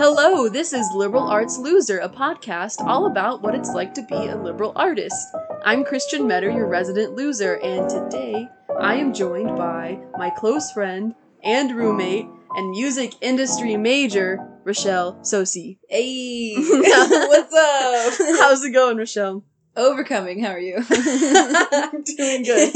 Hello, this is Liberal Arts Loser, a podcast all about what it's like to be a liberal artist. I'm Christian Meador, your resident loser, and today I am joined by my close friend and roommate and music industry major, Rachelle Tsosie. Hey, what's up? How's it going, Rachelle? Overcoming, how are you? I'm doing good.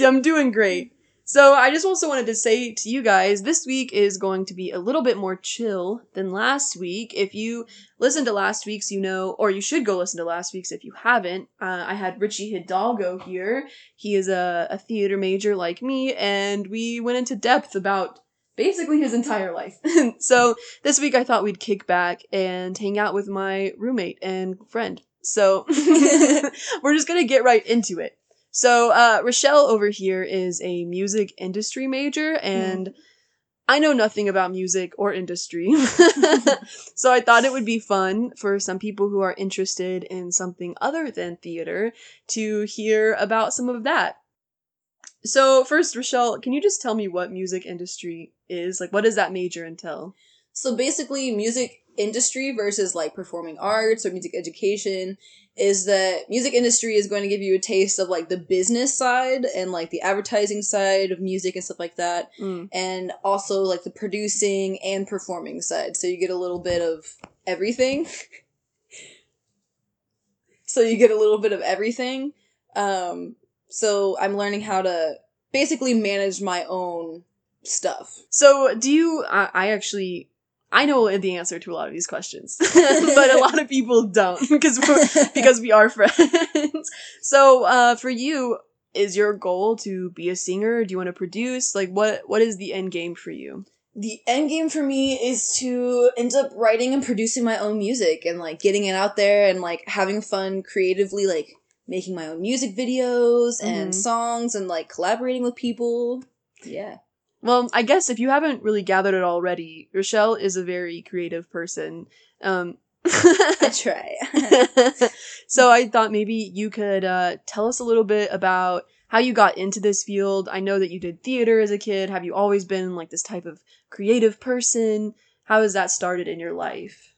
I'm doing great. So I just also wanted to say to you guys, this week is going to be a little bit more chill than last week. If you listened to last week's, you know, or you should go listen to last week's if you haven't. Uh, I had Richie Hidalgo here. He is a, a theater major like me, and we went into depth about basically his entire life. so this week I thought we'd kick back and hang out with my roommate and friend. So we're just gonna get right into it. So uh, Rachelle over here is a music industry major, and mm. I know nothing about music or industry. so I thought it would be fun for some people who are interested in something other than theater to hear about some of that. So first, Rachelle, can you just tell me what music industry is? Like, what does that major entail? So basically, music industry versus like performing arts or music education is that music industry is going to give you a taste of like the business side and like the advertising side of music and stuff like that mm. and also like the producing and performing side. So you get a little bit of everything. So you get a little bit of everything. Um so i'm learning how to basically manage my own stuff. So do you I, I actually I know the answer to a lot of these questions, but a lot of people don't because because we are friends. so, uh, for you, is your goal to be a singer? Do you want to produce? Like, what what is the end game for you? The end game for me is to end up writing and producing my own music and like getting it out there and like having fun creatively, like making my own music videos and mm-hmm. songs and like collaborating with people. Yeah. Well, I guess if you haven't really gathered it already, Rachelle is a very creative person. Um, I try. so I thought maybe you could uh, tell us a little bit about how you got into this field. I know that you did theater as a kid. Have you always been like this type of creative person? How has that started in your life?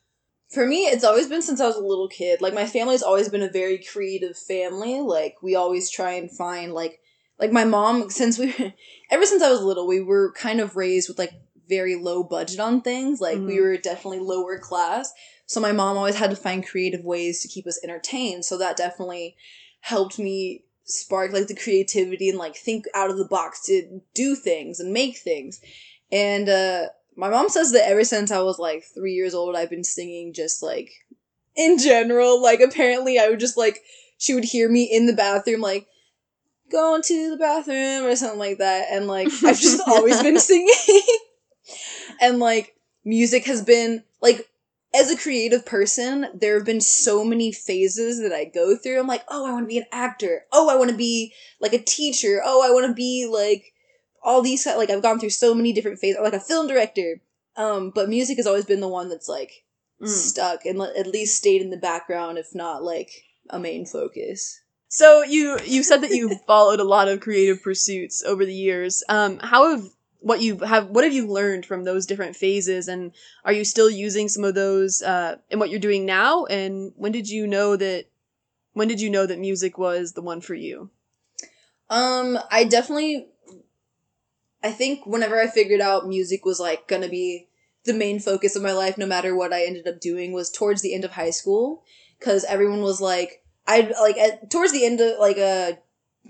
For me, it's always been since I was a little kid. Like my family's always been a very creative family. Like we always try and find like like my mom since we ever since I was little, we were kind of raised with like very low budget on things. Like mm-hmm. we were definitely lower class. So my mom always had to find creative ways to keep us entertained. So that definitely helped me spark like the creativity and like think out of the box to do things and make things. And uh my mom says that ever since I was like 3 years old I've been singing just like in general. Like apparently I would just like she would hear me in the bathroom like going to the bathroom or something like that. And like, I've just always been singing. and like, music has been like, as a creative person, there have been so many phases that I go through. I'm like, oh, I want to be an actor. Oh, I want to be like a teacher. Oh, I want to be like all these like I've gone through so many different phases, like a film director. Um, but music has always been the one that's like mm. stuck and at least stayed in the background, if not like a main focus. So you you said that you followed a lot of creative pursuits over the years. Um, how have what you have what have you learned from those different phases, and are you still using some of those uh, in what you're doing now? And when did you know that? When did you know that music was the one for you? Um, I definitely. I think whenever I figured out music was like gonna be the main focus of my life, no matter what I ended up doing, was towards the end of high school, because everyone was like I like at, towards the end of like uh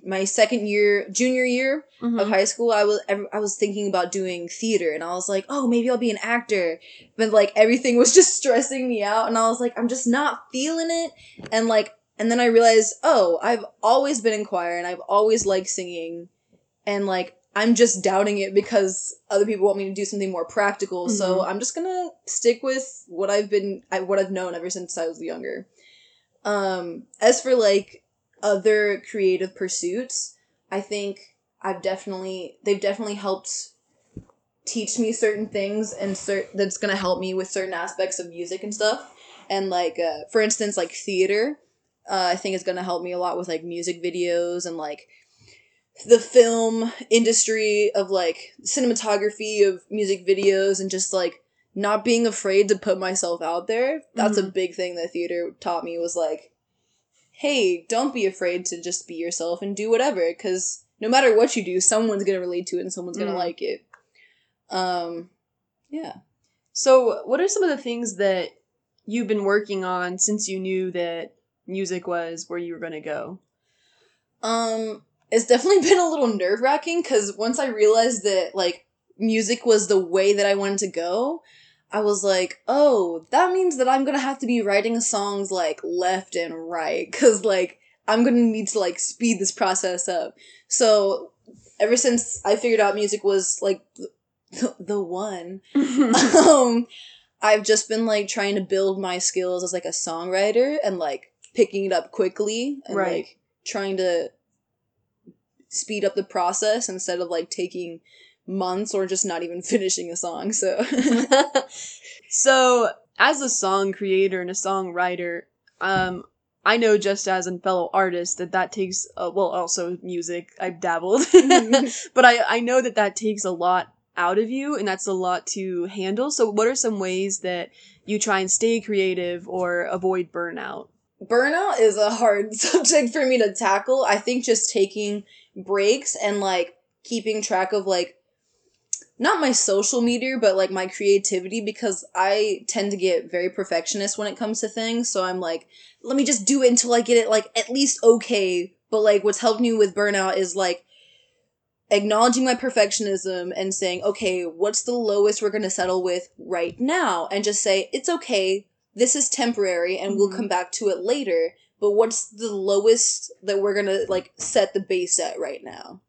my second year, junior year mm-hmm. of high school, I was I was thinking about doing theater, and I was like, oh, maybe I'll be an actor. But like everything was just stressing me out, and I was like, I'm just not feeling it. And like, and then I realized, oh, I've always been in choir, and I've always liked singing, and like I'm just doubting it because other people want me to do something more practical. Mm-hmm. So I'm just gonna stick with what I've been, what I've known ever since I was younger. Um, as for like other creative pursuits, I think I've definitely they've definitely helped teach me certain things and cert- that's gonna help me with certain aspects of music and stuff. And like uh, for instance, like theater, uh, I think is gonna help me a lot with like music videos and like the film industry of like cinematography of music videos and just like not being afraid to put myself out there. That's a Mhm. big thing that theater taught me was like, hey, don't be afraid to just be yourself and do whatever because no matter what you do, someone's gonna relate to it and someone's gonna Mm. like it. Um, yeah. So, what are some of the things that you've been working on since you knew that music was where you were going to go? Um, it's definitely been a little nerve wracking because once I realized that like music was the way that I wanted to go, I was like, oh, that means that I'm gonna have to be writing songs like left and right because like I'm gonna need to like speed this process up. So ever since I figured out music was like the, the one, um, I've just been like trying to build my skills as like a songwriter and like picking it up quickly and Right. like trying to speed up the process instead of like taking months or just not even finishing a song. So so, as a song creator and a songwriter, um, I know just as a fellow artist that that takes, uh, well, also music, I've dabbled, but I, I know that that takes a lot out of you and that's a lot to handle. So, what are some ways that you try and stay creative or avoid burnout? burnout is a hard subject for me to tackle. I think just taking breaks and like keeping track of like not my social media but like my creativity because I tend to get very perfectionist when it comes to things. So I'm like, let me just do it until I get it like at least okay. But like what's helped me with burnout is like acknowledging my perfectionism and saying, okay, what's the lowest we're going to settle with right now? And just say, it's okay. This is temporary and we'll Mhm. come back to it later. But what's the lowest that we're going to like set the base at right now?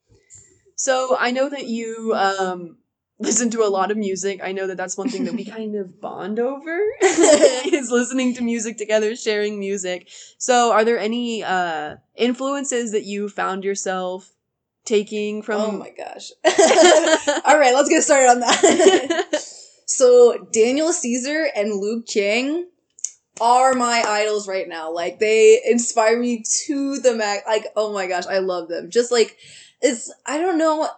So I know that you um listen to a lot of music. I know that that's one thing that we kind of bond over is listening to music together, sharing music. So are there any uh influences that you found yourself taking from oh my gosh. All right, let's get started on that. so, Daniel Caesar and Luke Chiang are my idols right now. Like, they inspire me to the max. Like, oh my gosh, I love them. Just like, it's, I don't know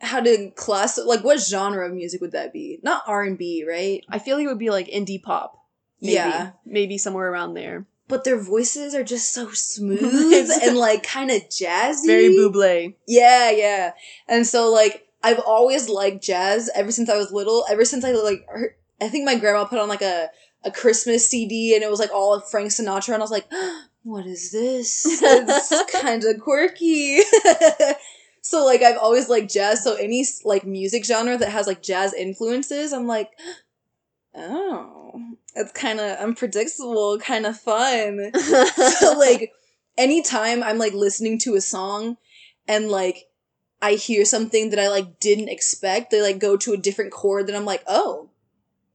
how to class, like, what genre of music would that be? Not R&B, right? I feel like it would be like indie pop. Maybe. Yeah. Maybe somewhere around there. But their voices are just so smooth and like kind of jazzy. Very Bublé. Yeah, yeah. And so like I've always liked jazz ever since I was little. Ever since I like heard, I think my grandma put on like a a Christmas CD and it was like all of Frank Sinatra and I was like, what is this? It's kind of quirky. so like I've always liked jazz. So any like music genre that has like jazz influences, I'm like, oh, it's kind of unpredictable, kind of fun so like anytime I'm like listening to a song and like I hear something that I like didn't expect, they like go to a different chord, then I'm like, oh,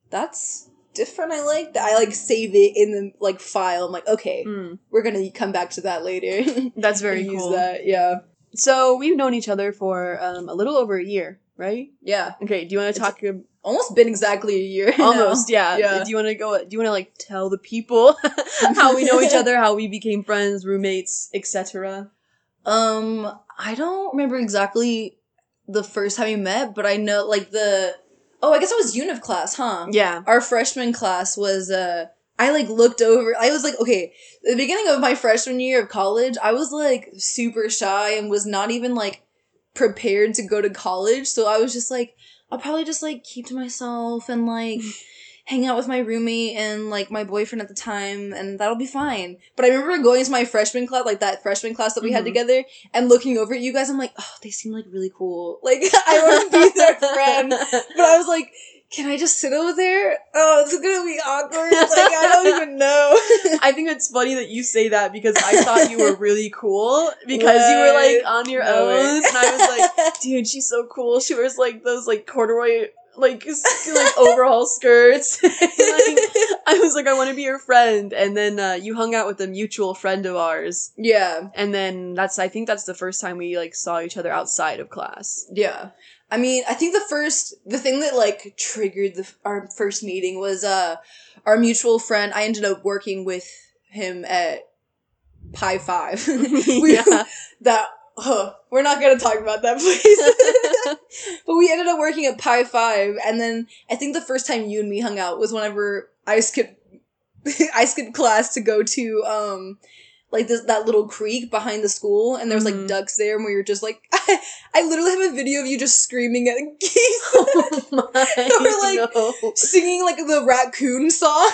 that's different. I like that. I like save it in the like file. I'm like, okay, Mm, we're gonna come back to that later. that's very And cool. Use that, yeah, So we've known each other for um, a little over a year, right? yeah. Okay, do you want to talk ab- Almost been exactly a year. almost yeah. Yeah. do you want to go do you want to like tell the people how we know each other how we became friends roommates etc Um, I don't remember exactly the first time we met, but I know like the. Oh, I guess it was Univ class, huh? yeah our freshman class was uh I like looked over I was like okay the beginning of my freshman year of college I was like super shy and was not even like prepared to go to college. So I was just like I'll probably just like keep to myself and like hang out with my roommate and like my boyfriend at the time and that'll be fine. But I remember going to my freshman class like that freshman class that we had Mhm. together and looking over at you guys I'm like oh they seem like really cool. Like I want to be their friend. But I was like, can I just sit over there? Oh, it's gonna be awkward. Like I don't even know. I think it's funny that you say that because I thought you were really cool because you were like on your No way. own and I was like dude she's so cool she wears like those like corduroy like like overall skirts like, I was like I want to be your friend and then uh, you hung out with a mutual friend of ours yeah, and then that's I think that's the first time we like saw each other outside of class. yeah. I mean, I think the first, the thing that like triggered the our first meeting was uh our mutual friend. I ended up working with him at Pie Five. we, yeah. that Ugh, we're not gonna talk about that place. but we ended up working at Pie Five, and then I think the first time you and me hung out was whenever I skipped I skipped class to go to um like this that little creek behind the school, and there was like Mhm. ducks there, and we were just like, I, I literally have a video of you just screaming at geese, oh my like- no. singing like the raccoon song.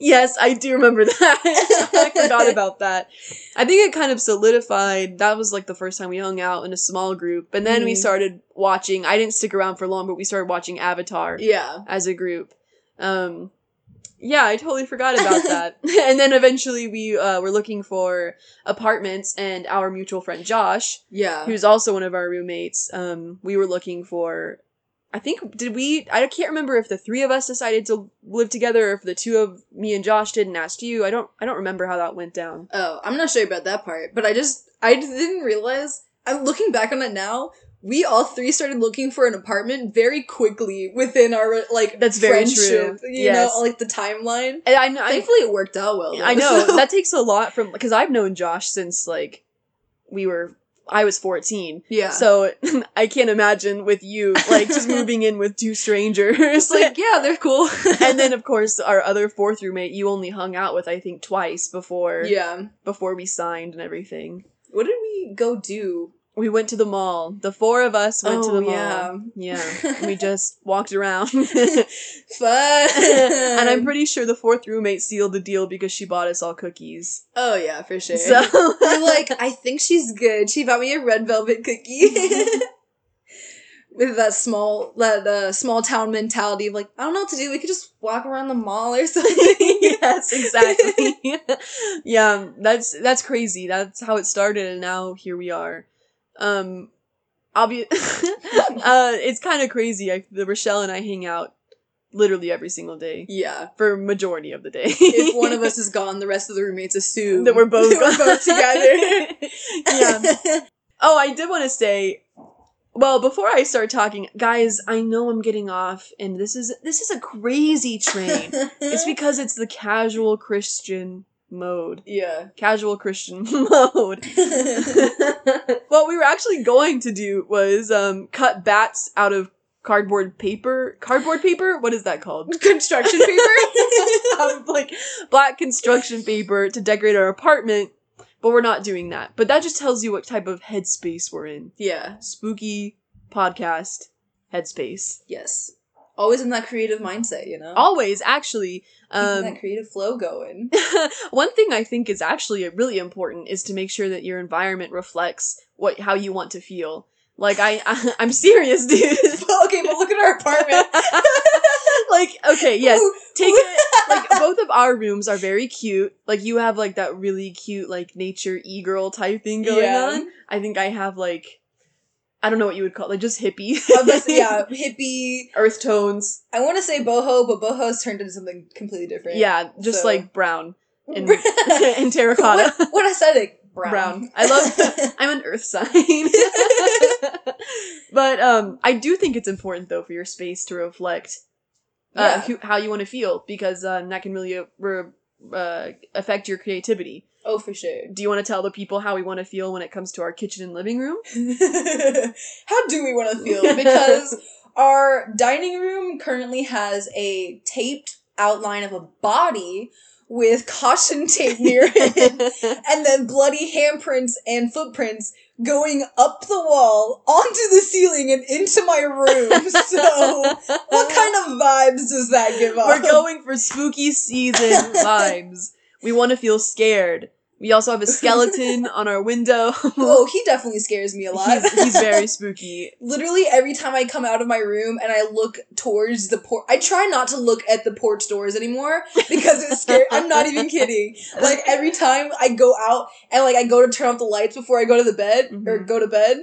yes, I do remember that. I forgot about that. I think it kind of solidified. That was like the first time we hung out in a small group, and then we Mhm. started watching. I didn't stick around for long, but we started watching Avatar yeah, as a group. Um, yeah, I totally forgot about that. and then eventually we uh, were looking for apartments, and our mutual friend Josh, yeah. who's also one of our roommates, um, we were looking for. I think did we? I can't remember if the three of us decided to live together, or if the two of me and Josh did and asked you. I don't. I don't remember how that went down. Oh, I'm not sure about that part, but I just I didn't realize. I'm looking back on it now. We all three started looking for an apartment very quickly within our like That's very friendship, true. You Yes. know, like the timeline. And I know. I, Thankfully, it worked out well. though, I know so- that takes a lot from because I've known Josh since like we were. I was fourteen, yeah. so I can't imagine with you like just moving in with two strangers. like, like yeah, they're cool. and then of course our other fourth roommate you only hung out with I think twice before yeah. before we signed and everything. What did we go do? We went to the mall. The four of us went to Oh, the mall. yeah. Yeah. we just walked around. Fun. and I'm pretty sure the fourth roommate sealed the deal because she bought us all cookies. Oh yeah, for sure. So You're like, I think she's good. She bought me a red velvet cookie. With that small that uh, small town mentality of like, I don't know what to do. We could just walk around the mall or something. yes, exactly. yeah, that's that's crazy. That's how it started and now here we are. Um obvious uh it's kind of crazy. I, the Rachelle and I hang out literally every single day yeah. for majority of the day. If one of us is gone, the rest of the roommates assume that we're both we're both together. yeah. Oh, I did want to say. Well, before I start talking, guys, I know I'm getting off, and this is this is a crazy train. it's because it's the casual Christian mode. yeah. Casual Christian mode. what we were actually going to do was um, cut bats out of cardboard paper. Cardboard paper? What is that called? Construction paper. out of like black construction paper to decorate our apartment, but we're not doing that. But that just tells you what type of headspace we're in. yeah. Spooky podcast headspace. Yes. Always in that creative mindset, you know. Always, actually. Um, that creative flow going. one thing I think is actually really important is to make sure that your environment reflects what how you want to feel. Like I, I I'm serious, dude. okay, but look at our apartment. like okay, yes, take it like both of our rooms are very cute. Like you have like that really cute like nature e girl type thing going Yeah. on. I think I have like I don't know what you would call it, like just hippie. I was about to say, yeah, hippie. Earth tones. I want to say boho, but boho's turned into something completely different. Yeah, just So- like brown and, and terracotta. what, what aesthetic? Brown. Brown. I love I'm an earth sign. but um I do think it's important though for your space to reflect uh, Yeah. who, how you want to feel because um, that can really uh, re- uh, affect your creativity. Oh, for sure. Do you want to tell the people how we want to feel when it comes to our kitchen and living room? How do we want to feel? Because our dining room currently has a taped outline of a body with caution tape near it, and then bloody handprints and footprints going up the wall onto the ceiling and into my room. So, what kind of vibes does that give off? We're going for spooky season vibes. We want to feel scared. We also have a skeleton on our window. Oh, he definitely scares me a lot. he's, he's very spooky. literally every time I come out of my room and I look towards the porch, I try not to look at the porch doors anymore because it's scary. I'm not even kidding. Like every time I go out and like I go to turn off the lights before I go to the bed or Mhm. go to bed,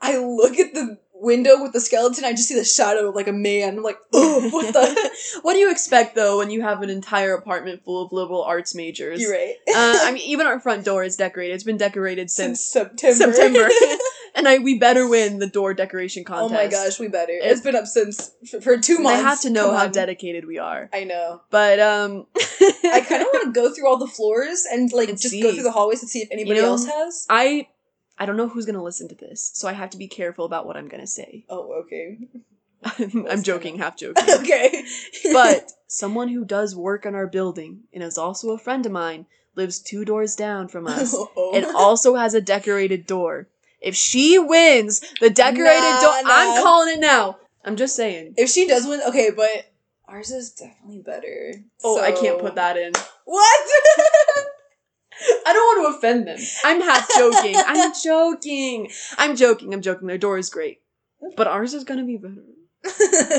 I look at the window with the skeleton. I just see the shadow of like a man. I'm like, oh, what the? What do you expect though when you have an entire apartment full of liberal arts majors? You're right. uh, I mean, even our front door is decorated. It's been decorated Since since, September. September, and I we better win the door decoration contest. oh my gosh, we better. it's been up since for, for two They months. have to know Come how on. dedicated we are. I know. But um, I kind of want to go through all the floors and like And just see. go through the hallways and see if anybody know, else has. I I don't know who's gonna listen to this, so I have to be careful about what I'm gonna say. Oh, okay. I'm joking, half joking. okay. but someone who does work on our building and is also a friend of mine lives two doors down from us Oh. and also has a decorated door. If she wins the decorated Nah, door, I'm calling it now. I'm just saying. if she does win, okay, but ours is definitely better. Oh, I can't put that in. What? I don't want to offend them. I'm half joking. I'm joking. I'm joking. I'm joking. Their door is great. But ours is gonna be better.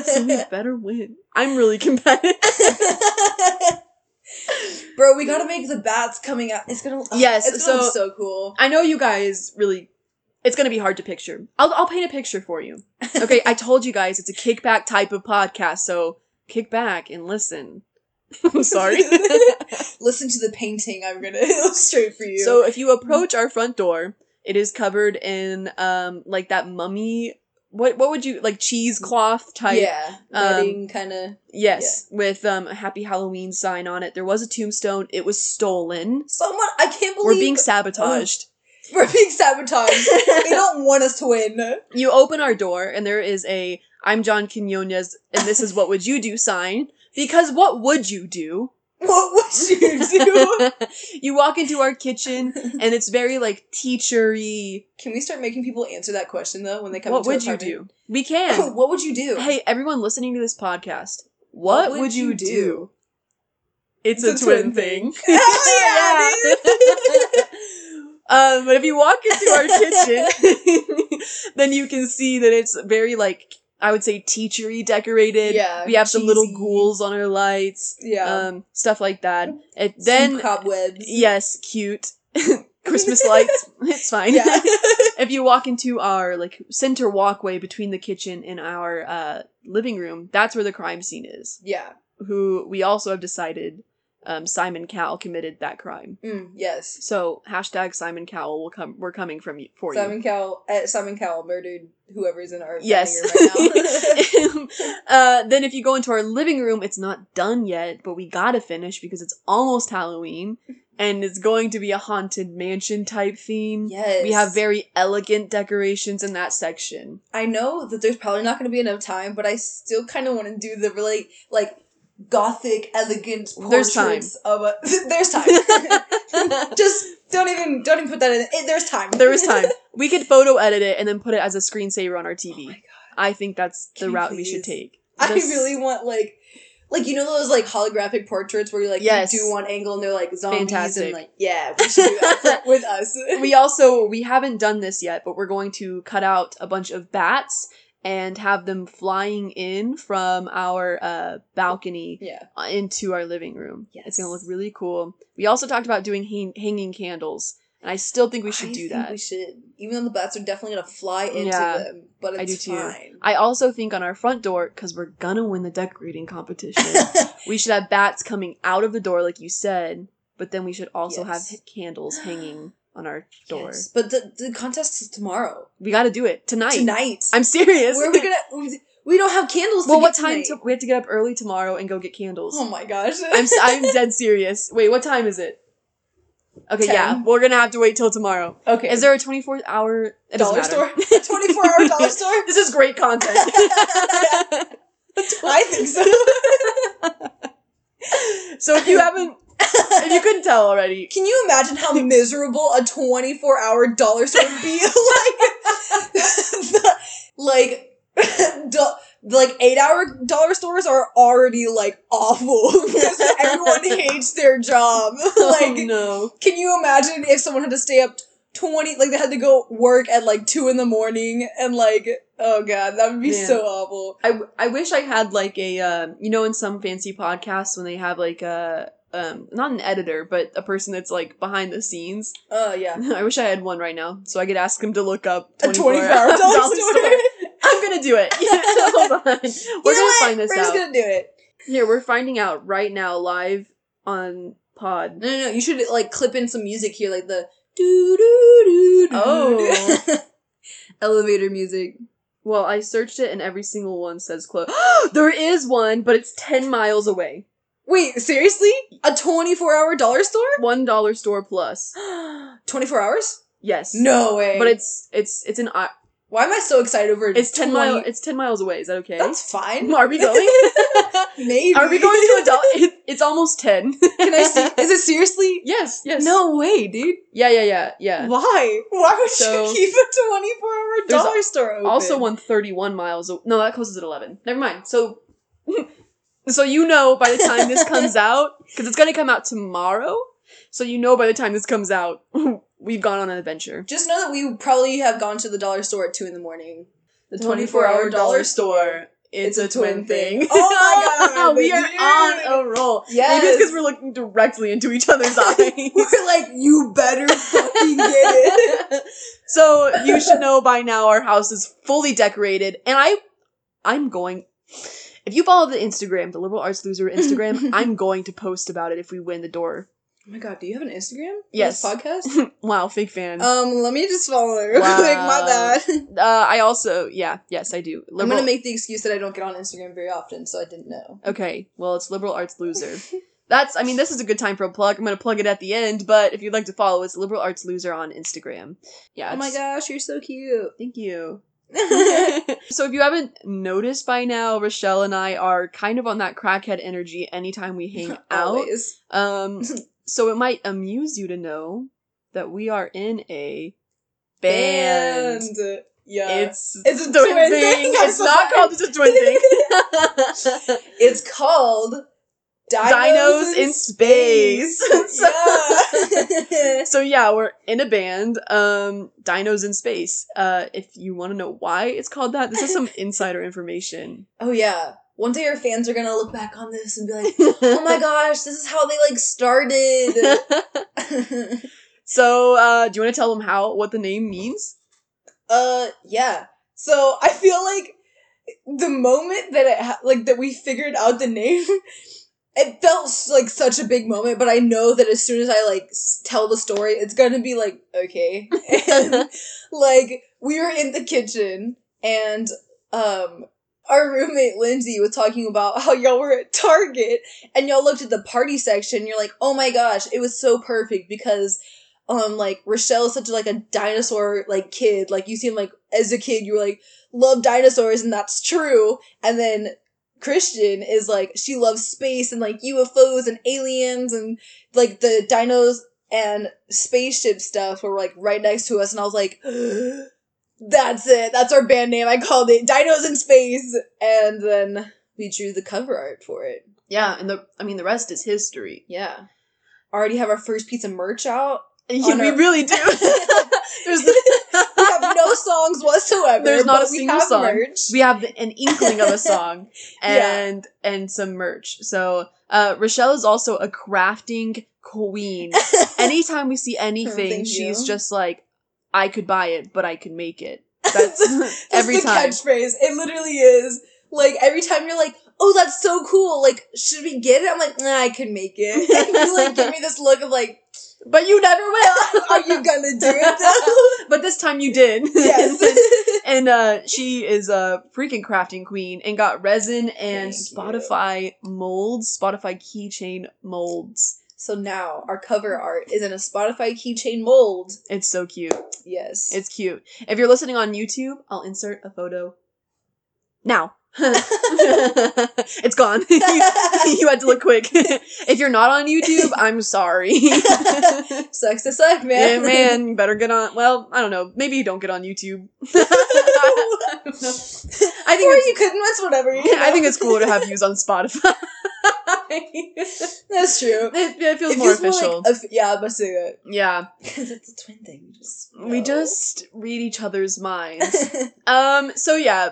So we better win. I'm really competitive. Bro, we gotta make the bats coming out. It's gonna. Oh, yes, it's gonna so- look so cool. I know you guys really. It's gonna be hard to picture. I'll I'll paint a picture for you. Okay, I told you guys it's a kickback type of podcast, so kick back and listen. I'm sorry. Listen to the painting I'm gonna illustrate for you. so if you approach our front door, it is covered in um like that mummy. What what would you like cheesecloth type? yeah, um, kind of. Yes, with um a happy Halloween sign on it. There was a tombstone. It was stolen. Someone, I can't believe We're being sabotaged. we're being sabotaged. they don't want us to win. you open our door and there is a I'm John Quinones and this is what would you do sign. Because what would you do? What would you do? you walk into our kitchen and it's very like teachery. Can we start making people answer that question though when they come? What into our would you apartment? do? We can. what would you do? hey, everyone listening to this podcast, what, would, you, do? It's, a, twin, thing. Hell yeah, um, but if you walk into our kitchen, then you can see that it's very like I would say teachery decorated. Yeah, we have some little ghouls on our lights, Yeah. um, stuff like that. It, Some then cobwebs. yes, cute Christmas lights. It's fine. Yeah. if you walk into our like center walkway between the kitchen and our uh, living room, that's where the crime scene is. yeah. Who we also have decided um, Simon Cowell committed that crime. Mm, yes. So hashtag Simon Cowell will come. We're coming from you for you. Simon Cowell. Uh, Simon Cowell murdered whoever's in our Yes. right now. uh, then if you go into our living room, it's not done yet, but we gotta finish because it's almost Halloween and it's going to be a haunted mansion type theme. yes. We have very elegant decorations in that section. I know that there's probably not going to be enough time, but I still kind of want to do the really like gothic, elegant There's portraits of a. there's time. Just don't even don't even put that in. It, there's time. there is time. We could photo edit it and then put it as a screensaver on our TV. Oh my god! I think that's the Can route we should please? take. I really want like. Like you know those like holographic portraits where you like Yes. you do one angle and they're like zombies Fantastic. and like yeah we should do that with us. we also we haven't done this yet, but we're going to cut out a bunch of bats and have them flying in from our uh, balcony yeah. into our living room. It's gonna look really cool. We also talked about doing hang- hanging candles, and I still think we should I do that. We should, even though the bats are definitely gonna fly into Yeah, them, but it's I do too. fine. I also think on our front door, because we're gonna win the decorating competition, we should have bats coming out of the door, like you said. But then we should also Yes. have candles hanging on our door. Yes, but the the contest is tomorrow. We got to do it tonight. Tonight. I'm serious. Where are we gonna? we- don't have candles. well, to what time? To, we have to get up early tomorrow and go get candles. Oh my gosh! I'm I'm dead serious. Wait, what time is it? Okay, yeah, we're gonna have to wait till tomorrow. okay. Is there a 24 hour dollar store? Twenty four hour dollar store? This is great content. I think so. so if you haven't, if you couldn't tell already, Can you imagine how miserable a 24 hour dollar store would be? like, like, like eight hour dollar stores are already like awful because everyone hates their job. like, oh no. can you imagine if someone had to stay up 20, like they had to go work at like two in the morning and like, oh god, that would be Man. so awful. I, I wish I had like a um, you know in some fancy podcasts when they have like a um not an editor but a person that's like behind the scenes. Oh yeah. I wish I had one right now so I could ask him to look up A 24 hour dollar store. I'm gonna do it. Hold on. We're gonna find this We're out. just gonna do it. Here, we're finding out right now live on Pod. No, no, no. You should like clip in some music here, like the doo doo doo. doo, Oh. elevator music. Well, I searched it and every single one says close. there is one, but it's 10 miles away. Wait, seriously? A twenty-four hour dollar store? One dollar store plus. Twenty-four hours? Yes. No way. But it's it's it's an I- why am I so excited over? it's ten 20 mile it's ten miles away. Is that okay? That's fine. Are we going? Maybe. Are we going to adult? It, it's almost ten. Can I see? Is it seriously? yes. Yes. No way, dude. Yeah. Yeah. Yeah. Yeah. Why? Why would So- you keep a twenty-four hour There's dollar store open? Also, one thirty-one miles. No, that closes at eleven. Never mind. So, so you know by the time this comes out, because it's gonna come out tomorrow. So you know by the time this comes out, we've gone on an adventure. Just know that we probably have gone to the dollar store at two in the morning. The 24 hour dollar store. It's, a twin thing. Oh my god, we are on a roll. Yeah, Maybe it's because we're looking directly into each other's eyes. We're like, you better fucking get it. so you should know by now our house is fully decorated, and I, I'm going. If you follow the Instagram, the Liberal Arts Loser Instagram, I'm going to post about it if we win the door. Oh my god, do you have an Instagram? for Yes. This podcast? wow, fake fan. um, let me just follow it real Wow. quick. My bad. Uh, I also, yeah, yes, I do. I'm gonna make the excuse that I don't get on Instagram very often, so I didn't know. Okay, well, it's Liberal Arts Loser. That's, I mean, this is a good time for a plug. I'm going to plug it at the end, but if you'd like to follow, it's Liberal Arts Loser on Instagram. Yeah. oh my gosh, you're so cute. Thank you. So if you haven't noticed by now, Rachelle and I are kind of on that crackhead energy anytime we hang out. Um, so it might amuse you to know that we are in a band. Band. Yeah. It's It's a twin twin thing. thing, It's not called it's a twin thing. It's called Dinos, Dinos in Space. yeah. so yeah, we're in a band. Um, Dinos in Space. Uh, if you want to know why it's called that, this is some insider information. oh yeah. One day our fans are gonna look back on this and be like, "Oh my gosh, this is how they like started." so, uh, do you want to tell them how what the name means? uh, yeah. So I feel like the moment that it ha- like that we figured out the name, it felt like such a big moment. But I know that as soon as I like s- tell the story, it's gonna be like okay. And like we were in the kitchen and um our roommate Lindsay was talking about how y'all were at Target and y'all looked at the party section. You're like, oh my gosh, it was so perfect because um like Rachelle is such like a dinosaur like kid. Like you seem like as a kid you were like love dinosaurs and that's true. And then Christian is like she loves space and like UFOs and aliens and like the dinos and spaceship stuff were like right next to us and I was like that's it. That's our band name. I called it Dinos in Space and then we drew the cover art for it. Yeah, and the I mean the rest is history. Yeah. Already have our first piece of merch out. Yeah, we our- really do. There's we have no songs whatsoever. There's not but a we single have song. Merch. we have an inkling of a song Yeah. and and some merch. So uh, Rachelle is also a crafting queen. Anytime we see anything, thank she's you. just like, I could buy it, but I could make it. That's That's every the time. catchphrase. It literally is. Like every time you're like, "Oh, that's so cool! Like, should we get it?" I'm like, "Nah, I can make it." And you like give me this look of like, But you never will. "Are you gonna do it though?" but this time you did. yes. and uh, she is a freaking crafting queen and got resin and Thank you. Spotify molds, Spotify keychain molds. so now our cover art is in a Spotify keychain mold. It's so cute. Yes. It's cute. If you're listening on YouTube, I'll insert a photo now. it's gone. you, you had to look quick. if you're not on YouTube, I'm sorry. Sucks to suck, Yeah, man. man, you better get on. Well, I don't know. Maybe you don't get on YouTube. I think or it's, you couldn't. That's whatever. You I think it's cooler to have views on Spotify. That's true. it, it feels It more feels more official. like yeah, I must say that yeah, because it's a twin thing. We just we just read each other's minds. um. So yeah,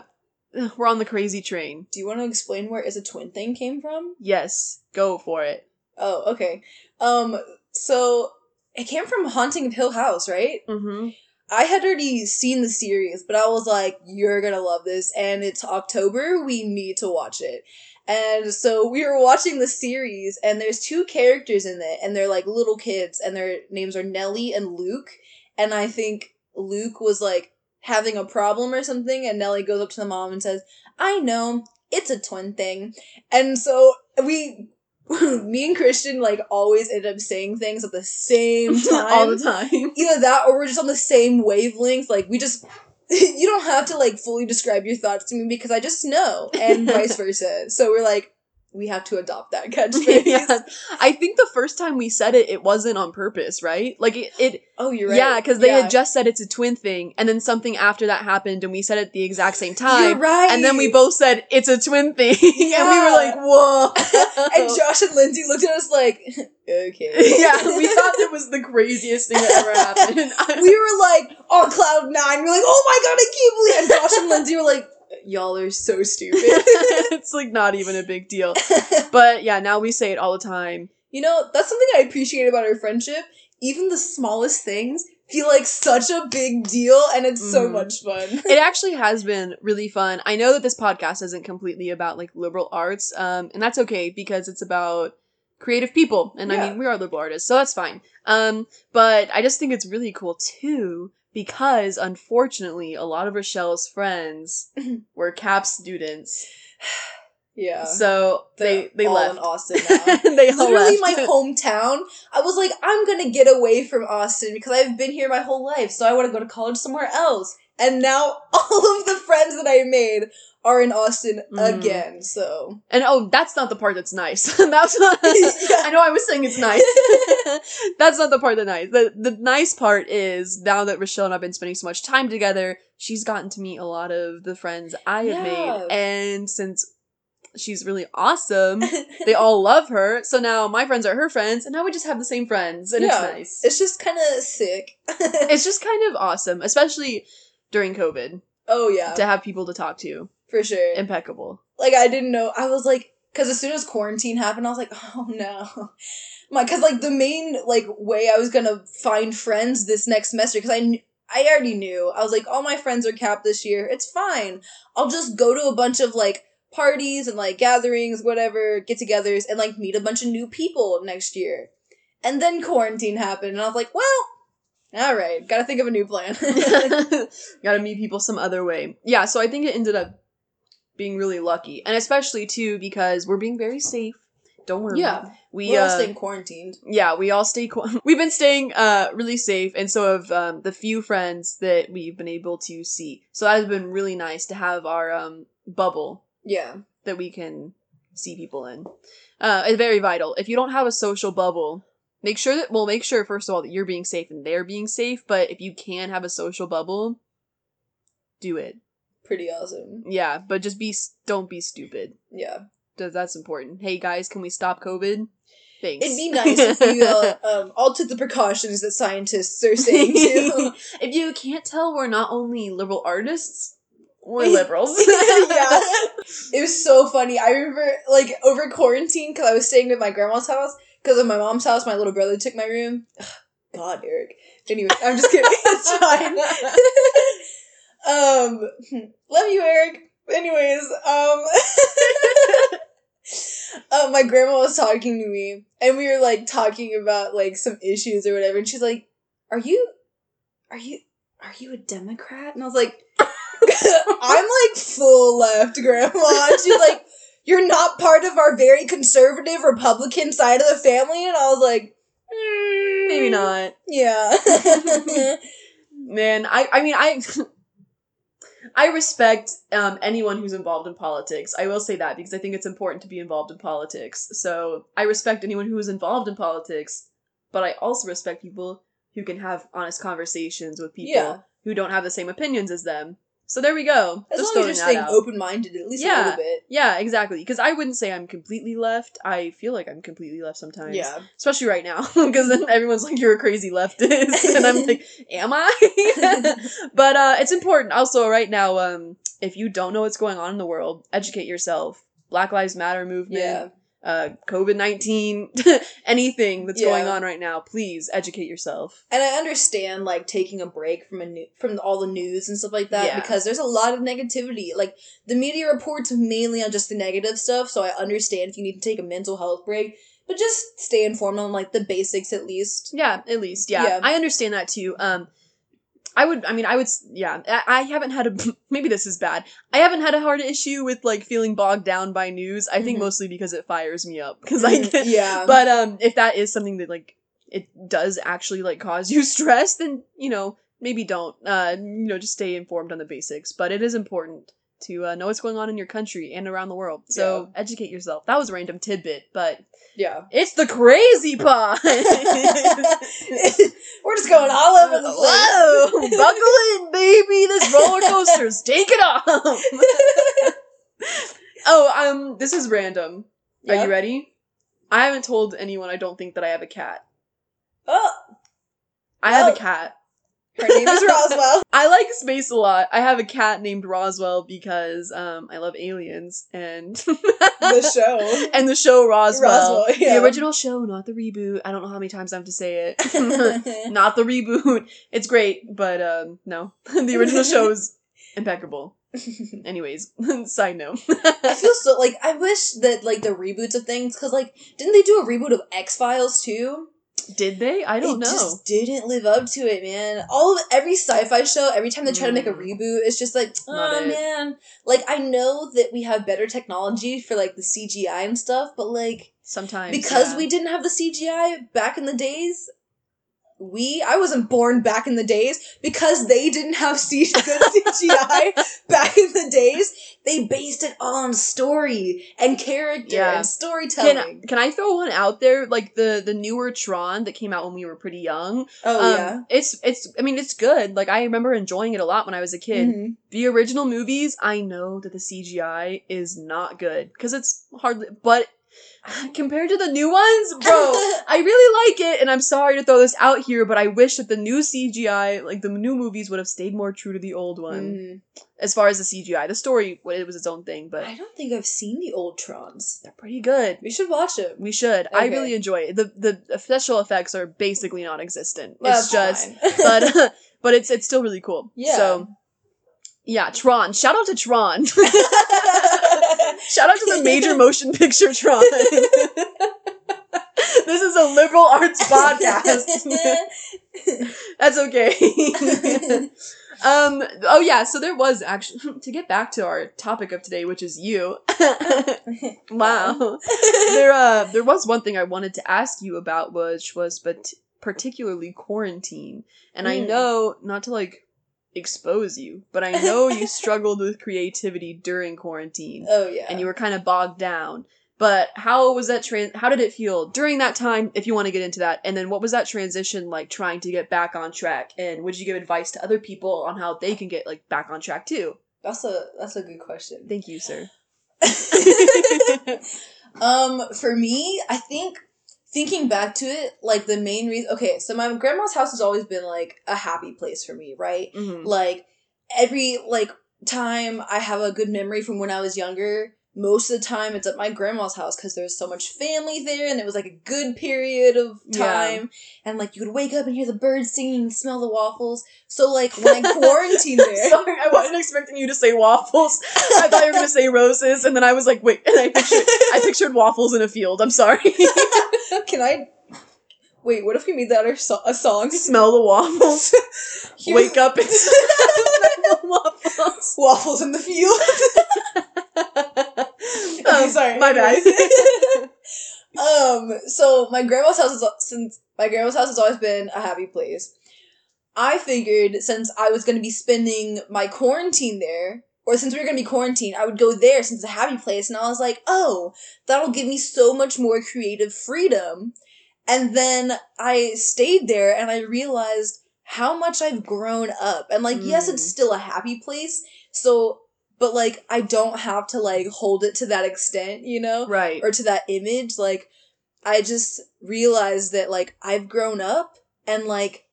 we're on the crazy train. Do you want to explain where is a twin thing came from? Yes, go for it. Oh, okay. Um, so it came from Haunting of Hill House, right? Mm-hmm. I had already seen the series, but I was like, "You're gonna love this," and it's October. We need to watch it. And so we were watching the series, and there's two characters in it, and they're like little kids, and their names are Nellie and Luke. And I think Luke was like having a problem or something, and Nellie goes up to the mom and says, I know, it's a twin thing. And so we me and Christian like always end up saying things at the same time. all the time. Either that or we're just on the same wavelength. Like we just you don't have to like fully describe your thoughts to me because I just know, and vice versa. So we're like, we have to adopt that catchphrase. yeah. I think the first time we said it, it wasn't on purpose, right? Like it, it Oh, you're right. yeah, because they Yeah. had just said it's a twin thing, and then something after that happened, and we said it the exact same time. You're right. And then we both said it's a twin thing, and we were like, "Whoa!" and Josh and Lindsay looked at us like, okay. yeah, we thought it was the craziest thing that ever happened. we were like on cloud nine. We're like, oh my god, I can't believe. And Josh and Lindsay were like, y'all are so stupid. it's like not even a big deal. But yeah, now we say it all the time. you know, that's something I appreciate about our friendship. Even the smallest things feel like such a big deal, and it's so Mhm. much fun. It actually has been really fun. I know that this podcast isn't completely about like liberal arts, um, and that's okay because it's about creative people, and I mean we are liberal artists, so that's fine. Um, but I just think it's really cool too because unfortunately, a lot of Rachelle's friends were CAP students, Yeah. so they they all left. in Austin now. they all Literally left. my hometown. I was like, I'm gonna get away from Austin because I've been here my whole life, so I want to go to college somewhere else. And now all of the friends that I made are in Austin Mhm. again. So And oh, that's not the part that's nice. that's not. Yeah. I know I was saying it's nice. that's not the part that's nice. The the nice part is now that Rachelle and I've been spending so much time together, she's gotten to meet a lot of the friends I have Yeah. made, and since she's really awesome, they all love her. So now my friends are her friends, and now we just have the same friends, and Yeah. it's nice. it's just kind of sick. It's just kind of awesome, especially during COVID, oh yeah, to have people to talk to. For sure. Impeccable. like I didn't know. I was like, because as soon as quarantine happened, I was like, oh no, my because like the main like way I was gonna find friends this next semester because I kn- I already knew I was like, all my friends are capped this year. It's fine. I'll just go to a bunch of like parties and like gatherings, whatever, get-togethers, and like meet a bunch of new people next year. And then quarantine happened, and I was like, well. All right, gotta think of a new plan. Gotta meet people some other way. Yeah, so I think it ended up being really lucky. And especially too because we're being very safe. Don't worry. yeah, We we're all uh, staying quarantined. yeah, we all stay qu- we've been staying uh really safe and so have um the few friends that we've been able to see. So that has been really nice to have our um bubble Yeah, that we can see people in. Uh it's very vital. If you don't have a social bubble, make sure that well make sure first of all that you're being safe and they're being safe, but if you can have a social bubble, do it. Pretty awesome. Yeah, but just be don't be stupid. Yeah. Th- That's important. Hey guys, can we stop COVID? Thanks. It'd be nice if you uh, um, all took the precautions that scientists are saying too. if you can't tell, we're not only liberal artists, we're liberals. yeah. It was so funny. I remember, like, over quarantine, because I was staying at my grandma's house, because of my mom's house, my little brother took my room. Ugh, God, Eric. Anyway, I'm just kidding. it's fine. Um, love you, Eric. Anyways, um, uh, my grandma was talking to me, and we were like talking about like some issues or whatever, and she's like, "Are you, are you, are you a Democrat?" And I was like, "I'm like full left, Grandma." And she's like, "You're not part of our very conservative Republican side of the family," and I was like, "Mm, Maybe not. Yeah. Man, I I mean I I respect um, anyone who's involved in politics. I will say that because I think it's important to be involved in politics. So I respect anyone who is involved in politics, but I also respect people who can have honest conversations with people Yeah. who don't have the same opinions as them. So there we go. As Just long as you're staying open minded, at least a little bit. Yeah, exactly. Because I wouldn't say I'm completely left. I feel like I'm completely left sometimes. Yeah. Especially right now. Because then everyone's like, you're a crazy leftist. and I'm like, am I? but uh, it's important. Also, right now, um, if you don't know what's going on in the world, educate yourself. Black Lives Matter movement, Yeah. Uh, COVID 19, anything that's Yeah. going on right now, please educate yourself. And I understand like taking a break from a new from all the news and stuff like that Yeah. because there's a lot of negativity. Like the media reports mainly on just the negative stuff, so I understand if you need to take a mental health break, but just stay informed on like the basics at least. Yeah, at least. Yeah. Yeah. I understand that too. Um I would. I mean, I would. Yeah, I, I haven't had a. Maybe this is bad. I haven't had a hard issue with like feeling bogged down by news. I think Mhm. mostly because it fires me up. Because like, Mm, yeah. but um, if that is something that like it does actually like cause you stress, then you know maybe don't. Uh, you know, just stay informed on the basics. But it is important to uh, know what's going on in your country and around the world. So educate yourself. That was a random tidbit, but yeah. it's the crazy part. We're just going all over the place. Whoa! Buckle in, baby. This roller coaster's taking off. oh, um, this is random. Are you ready? I haven't told anyone I don't think that I have a cat. Oh, I have a cat. Her name is Roswell. I like space a lot. I have a cat named Roswell because um I love aliens and the show. and the show Roswell. Roswell, yeah. The original show, not the reboot. I don't know how many times I have to say it. not the reboot. It's great, but um no. the original show is impeccable. Anyways, side note. I feel so like I wish that like the reboots of things because like didn't they do a reboot of X Files too? Did they? I don't it know. just didn't live up to it, man. All of every sci-fi show, every time they try to make a Mm. reboot, it's just like, oh man. Like I know that we have better technology for like the CGI and stuff, but like Sometimes because yeah. we didn't have the CGI back in the days, we I wasn't born back in the days because they didn't have C- good CGI back in the days. They based it on story and character Yeah. and storytelling. Can can I throw one out there? Like the the newer Tron that came out when we were pretty young. oh Um, yeah. It's it's I mean it's good. Like I remember enjoying it a lot when I was a kid. Mhm. The original movies, I know that the CGI is not good because it's hardly but compared to the new ones, bro, I really like it and I'm sorry to throw this out here, but I wish that the new CGI, like the new movies would have stayed more true to the old one Mhm. as far as the CGI. The story it was its own thing, but I don't think I've seen the old Trons. they're pretty good. We should watch it. We should. I really enjoy it. The the special effects are basically non-existent. That's it's just but but it's it's still really cool. Yeah. So yeah, Tron. Shout out to Tron. Shout out to the major motion picture Tron. this is a liberal arts podcast. That's okay. um oh yeah, so there was actually to get back to our topic of today, which is you. wow. there uh there was one thing I wanted to ask you about which was but particularly quarantine. And I Mm. know not to like expose you, but I know you struggled with creativity during quarantine oh yeah. and you were kind of bogged down. But how was that trans how did it feel during that time if you want to get into that? And then what was that transition like trying to get back on track? And would you give advice to other people on how they can get like back on track too? That's a that's a good question. Thank you, sir. um, for me, I think thinking back to it, like the main reason. Okay, so my grandma's house has always been like a happy place for me, right? Mhm. Like every like time I have a good memory from when I was younger. Most of the time, it's at my grandma's house because there's so much family there, and it was like a good period of Yeah. time. And like you would wake up and hear the birds singing, and smell the waffles. So like when I quarantined there, Sorry, I wasn't expecting you to say waffles. I thought you were gonna say roses, and then I was like, wait, and I pictured I pictured waffles in a field. I'm sorry. Can I? Wait, what if we made that our so- a song? Smell the waffles. Wake up and smell the waffles. waffles in the field. Um, sorry. My bad. um. So my grandma's house is since my grandma's house has always been a happy place. I figured since I was going to be spending my quarantine there, or since we were going to be quarantined, I would go there since it's a happy place. And I was like, oh, that'll give me so much more creative freedom. And then I stayed there and I realized how much I've grown up. And like, yes, Mm. it's still a happy place. So, but like, I don't have to like hold it to that extent, you know? right. Or to that image. Like, I just realized that like I've grown up and like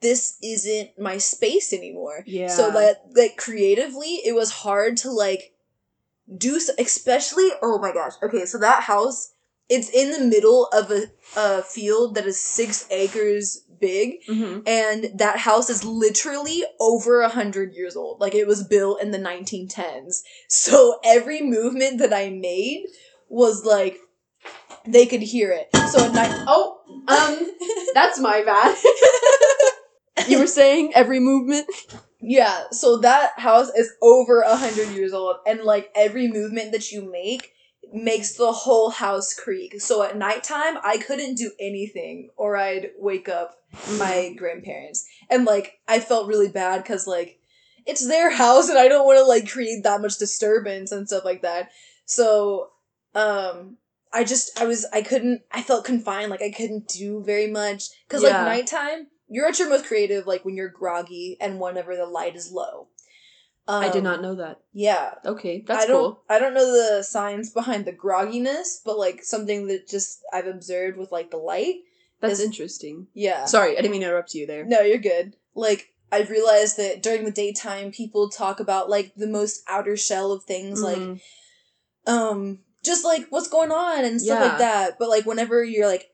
this isn't my space anymore. Yeah. So that like creatively, it was hard to like do, s- especially. Oh my gosh. Okay, so that house, it's in the middle of a a field that is six acres big, Mhm. and that house is literally over a hundred years old. Like it was built in the 1910s. So every movement that I made was like they could hear it. So at night, Oh, um, that's my bad. You were saying every movement. Yeah, so that house is over a hundred years old, and like every movement that you make makes the whole house creak. So at nighttime, I couldn't do anything, or I'd wake up my grandparents, and like I felt really bad because like it's their house, and I don't want to like create that much disturbance and stuff like that. So, um. I just I was I couldn't I felt confined like I couldn't do very much because Yeah. like nighttime you're at your most creative like when you're groggy and whenever the light is low. Um, I did not know that. Yeah, Okay, that's I don't. cool. I don't know the science behind the grogginess, but like something that just I've observed with like the light. That's is- interesting. Yeah. Sorry, I didn't mean to interrupt you there. No, you're good. Like I've realized that during the daytime, people talk about like the most outer shell of things, like Mhm. um, just like what's going on and stuff Yeah. like that. But like whenever you're like,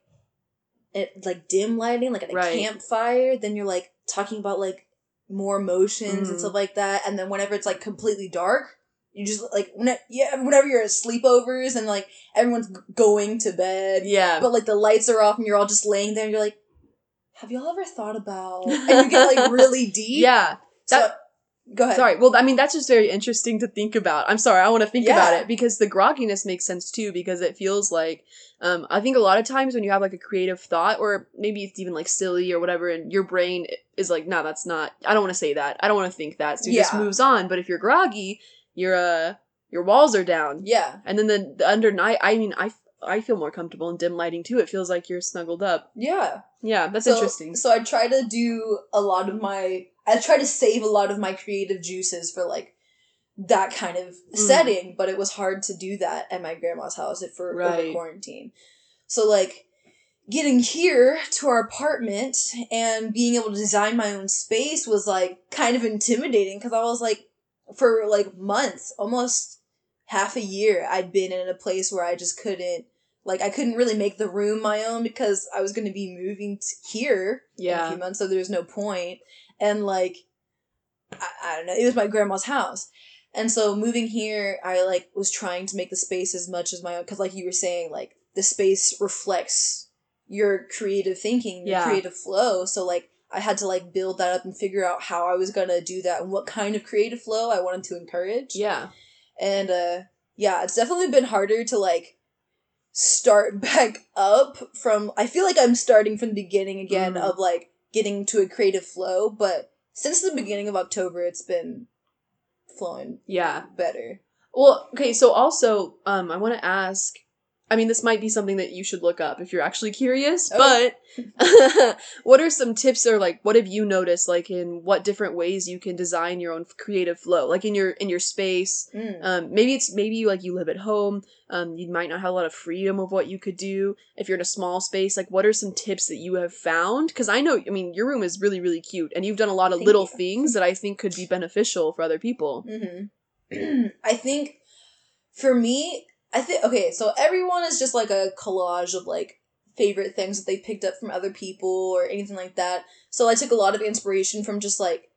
at like dim lighting, like at a Right. campfire, then you're like talking about like more emotions Mhm. and stuff like that. And then whenever it's like completely dark, you just like when yeah, whenever you're at sleepovers and like everyone's going to bed, yeah. but like the lights are off and you're all just laying there and you're like, have y'all ever thought about? And you get like really deep. yeah. So, that- go ahead. Sorry. Well, I mean, that's just very interesting to think about. I'm sorry. I want to think about it because the grogginess makes sense too because it feels like, um, I think a lot of times when you have like a creative thought or maybe it's even like silly or whatever and your brain is like, no, that's not, I don't want to say that. I don't want to think that. So it just moves on. But if you're groggy, your, uh, your walls are down. Yeah. And then the, the under night, I mean, I, I feel more comfortable in dim lighting too. It feels like you're snuggled up. Yeah. Yeah, that's so, interesting. So I try to do a lot of my I try to save a lot of my creative juices for like that kind of Mm. setting, but it was hard to do that at my grandma's house for Right. quarantine. So like getting here to our apartment and being able to design my own space was like kind of intimidating because I was like for like months, almost half a year, I'd been in a place where I just couldn't like I couldn't really make the room my own because I was going to be moving t- here in a few months, so there's no point. And like, I, I don't know, it was my grandma's house, and so moving here, I like was trying to make the space as much as my own because, like you were saying, like the space reflects your creative thinking, your Yeah. creative flow. So like. I had to like build that up and figure out how I was gonna do that and what kind of creative flow I wanted to encourage Yeah. and uh yeah it's definitely been harder to like start back up from i feel like i'm starting from the beginning again Mhm. of like getting to a creative flow but since the beginning of october it's been flowing Yeah. better Well, okay, so also, um, I want to ask. I mean, this might be something that you should look up if you're actually curious. Okay. But what are some tips, or like, what have you noticed, like, in what different ways you can design your own creative flow, like in your in your space? Mm. Um, maybe it's maybe like you live at home. Um, you might not have a lot of freedom of what you could do if you're in a small space. Like, what are some tips that you have found? Because I know, I mean, your room is really really cute, and you've done a lot of Thank little you. things that I think could be beneficial for other people. hmm I think for me, I think okay, so everyone is just like a collage of like favorite things that they picked up from other people or anything like that. So I took a lot of inspiration from just like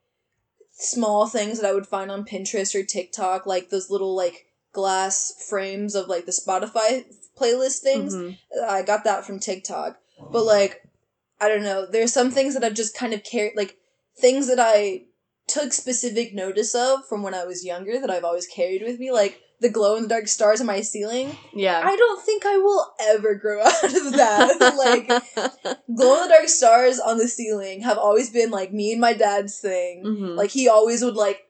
small things that I would find on Pinterest or TikTok, like those little like glass frames of like the Spotify playlist things. Mhm. I got that from TikTok. But like I don't know, there's some things that I've just kind of carried like things that I took specific notice of from when I was younger that I've always carried with me, like the glow in the dark stars on my ceiling. Yeah. I don't think I will ever grow out of that. like glow in the dark stars on the ceiling have always been like me and my dad's thing. Mhm. Like he always would like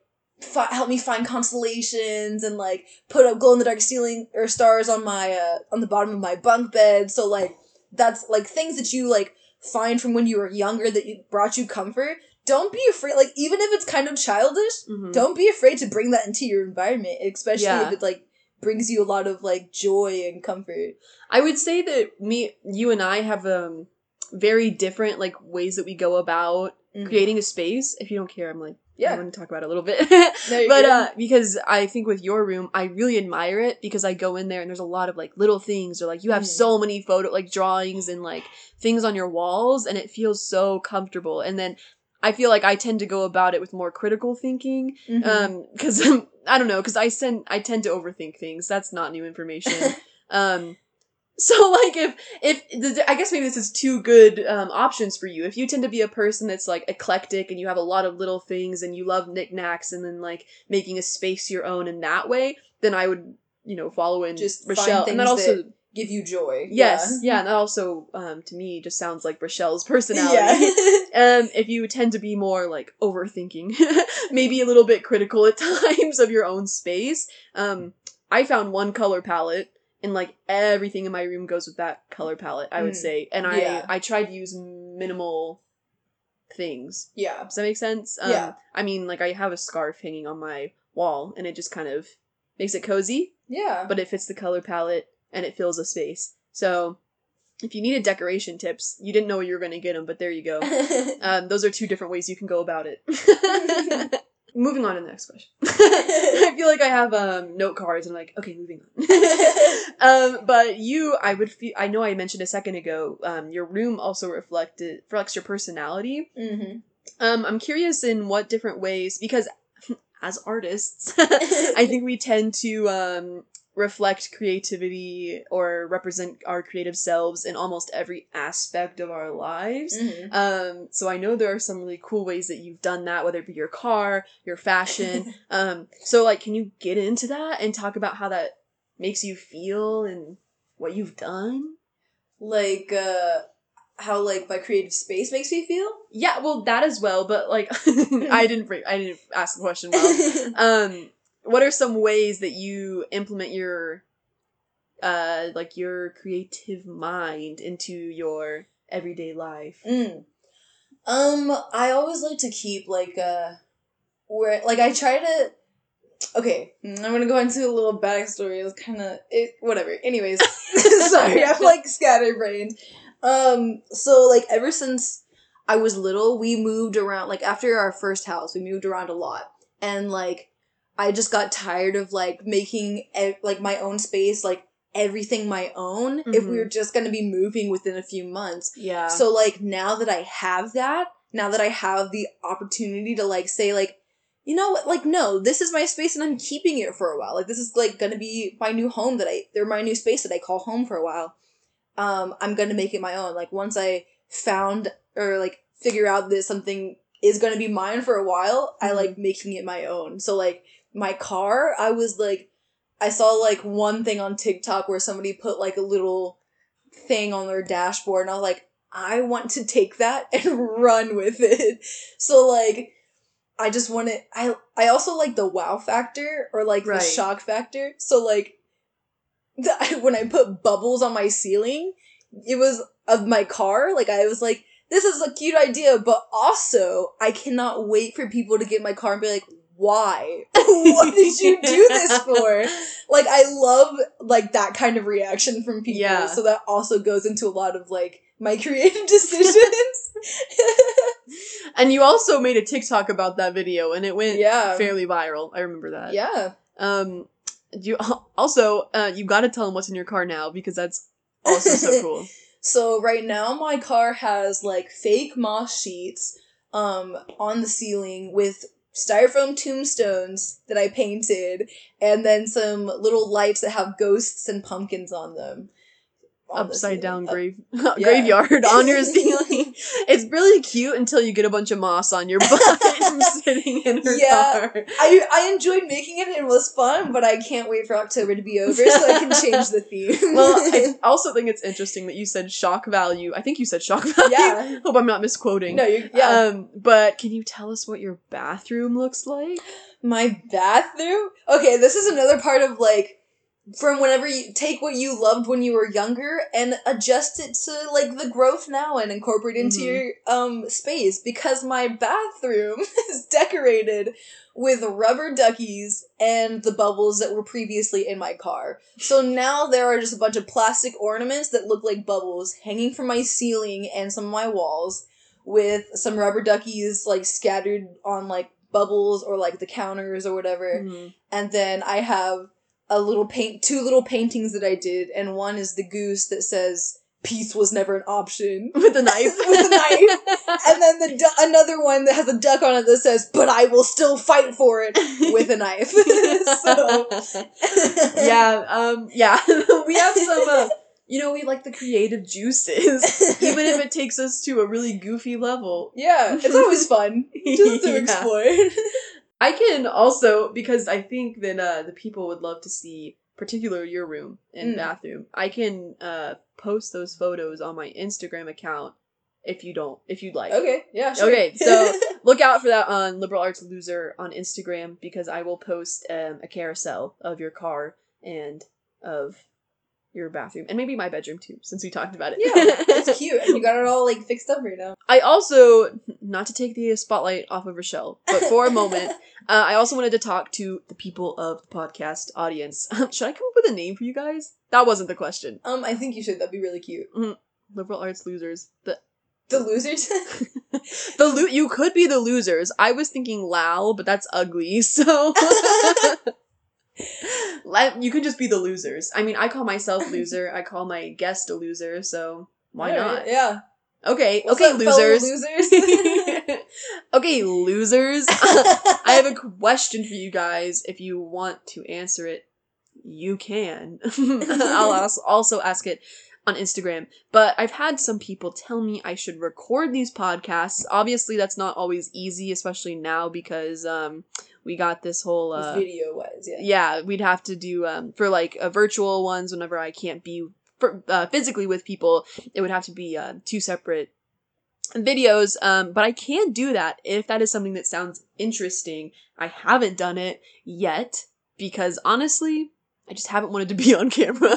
fi- help me find constellations and like put up glow in the dark ceiling or stars on my uh on the bottom of my bunk bed. So like that's like things that you like find from when you were younger that you brought you comfort. Don't be afraid. Like even if it's kind of childish, Mhm. don't be afraid to bring that into your environment, especially Yeah. if it like brings you a lot of like joy and comfort. I would say that me, you and I have um very different like ways that we go about Mhm. creating a space. If you don't care, I'm like, Yeah. I want to talk about it a little bit. No, but uh, because I think with your room, I really admire it because I go in there and there's a lot of like little things or like you have Mm. so many photo like drawings and like things on your walls and it feels so comfortable. And then I feel like I tend to go about it with more critical thinking Mhm. um because i don't know because i send i tend to overthink things that's not new information um So like if if I guess maybe this is two good um, options for you. If you tend to be a person that's like eclectic and you have a lot of little things and you love knickknacks and then like making a space your own in that way, then I would you know follow in Just find Rachelle. And that also that Give you joy. yes yeah. and that also um, to me just sounds like Rachelle's personality. Yeah. Um, if you tend to be more like overthinking, maybe a little bit critical at times of your own space, um, I found one color palette and like everything in my room goes with that color palette. I would Mm, say, and yeah. I I tried to use minimal things. yeah. Does that make sense? Um, Yeah. I mean, like I have a scarf hanging on my wall, and it just kind of makes it cozy, Yeah. but it fits the color palette and it fills a space. So. If you needed decoration tips, you didn't know where you were going to get them, but there you go. Um, those are two different ways you can go about it. moving on to the next question. I feel like I have um, note cards and I'm like, okay, moving on. um, but you, I would feel, I know I mentioned a second ago, um, your room also reflected, reflects your personality. hmm Um, I'm curious in what different ways, because as artists, I think we tend to um, reflect creativity or represent our creative selves in almost every aspect of our lives. hmm Um, so I know there are some really cool ways that you've done that, whether it be your car, your fashion. um, so like, can you get into that and talk about how that makes you feel and what you've done? like uh how like my creative space makes me feel. Yeah, well, that as well. But like, I didn't, I didn't ask the question well. um, what are some ways that you implement your, uh, like your creative mind into your everyday life? Mm. Um, I always like to keep like uh where like I try to Okay, mm, I'm gonna go into a little backstory. It's kind of it, whatever. Anyways, sorry, I'm like scatterbrained. Um, so like ever since I was little, we moved around. Like after our first house, we moved around a lot, and like I just got tired of like making e- like my own space, like everything my own. If we Mhm. were just gonna be moving within a few months, Yeah. so like now that I have that, now that I have the opportunity to like say like, you know what, like no, this is my space and I'm keeping it for a while. Like this is like gonna be my new home that I they're my new space that I call home for a while. Um, I'm gonna make it my own. Like once I found or like figure out that something is gonna be mine for a while, I Mhm. like making it my own. So like my car, I was like I saw like one thing on TikTok where somebody put like a little thing on their dashboard and I was like, I want to take that and run with it. So like I just want it I I also like the wow factor or like Right. the shock factor. So like the, when I put bubbles on my ceiling, it was of my car, like I was like this is a cute idea, but also I cannot wait for people to get my car and be like, why? what did you do this for? Like I love like that kind of reaction from people. Yeah. So that also goes into a lot of like my creative decisions. And you also made a TikTok about that video, and it went Yeah. fairly viral. I remember that. yeah. Um, you also uh, you got to tell them what's in your car now because that's also so cool. So right now my car has like fake moss sheets um on the ceiling with styrofoam tombstones that I painted and then some little lights that have ghosts and pumpkins on them. Upside down ceiling. grave graveyard on your ceiling. It's really cute until you get a bunch of moss on your butt from sitting in her Yeah. car. I I enjoyed making it and it was fun, but I can't wait for October to be over so I can change the theme. Well, I also think it's interesting that you said shock value. I think you said shock value. yeah. Hope I'm not misquoting. No, you yeah. Um, but can you tell us what your bathroom looks like? My bathroom? Okay, this is another part of like from whenever you take what you loved when you were younger and adjust it to like the growth now and incorporate into Mhm. your um space because my bathroom is decorated with rubber duckies and the bubbles that were previously in my car. So now there are just a bunch of plastic ornaments that look like bubbles hanging from my ceiling and some of my walls with some rubber duckies like scattered on like bubbles or like the counters or whatever. Mhm. And then I have a little paint two little paintings that I did and one is the goose that says peace was never an option. With a knife. With a knife. And then the du- another one that has a duck on it that says but I will still fight for it with a knife. so yeah, um, yeah. we have some uh, you know, we like the creative juices, even if it takes us to a really goofy level. Yeah, it's always fun just to Yeah. explore. I can also because I think that uh, the people would love to see, particularly your room and Mm. bathroom. I can uh, post those photos on my Instagram account if you don't, if you'd like. okay, yeah, sure. Okay, so- Look out for that on Liberal Arts Loser on Instagram because I will post um, a carousel of your car and of your bathroom and maybe my bedroom too, since we talked about it. yeah, it's cute. And you got it all like fixed up right now. I also, not to take the spotlight off of Rachelle, but for a moment, uh, I also wanted to talk to the people of the podcast audience. Should I come up with a name for you guys? That wasn't the question. Um, I think you should. That'd be really cute. Liberal arts losers. The The losers. the lo- you could be the losers. I was thinking Lal, but that's ugly. So La- you can just be the losers. I mean, I call myself loser. I call my guest a loser. So why Alright, not? Yeah. Okay, What's okay, up, losers. losers. okay, losers. I have a question for you guys. If you want to answer it, you can. I'll also ask it on Instagram. But I've had some people tell me I should record these podcasts. Obviously, that's not always easy, especially now because um, we got this whole. Uh, video wise, yeah. yeah, we'd have to do um, for like uh, virtual ones whenever I can't be for, uh, physically with people. It would have to be uh, two separate videos. Um, but I can do that if that is something that sounds interesting. I haven't done it yet because honestly, I just haven't wanted to be on camera.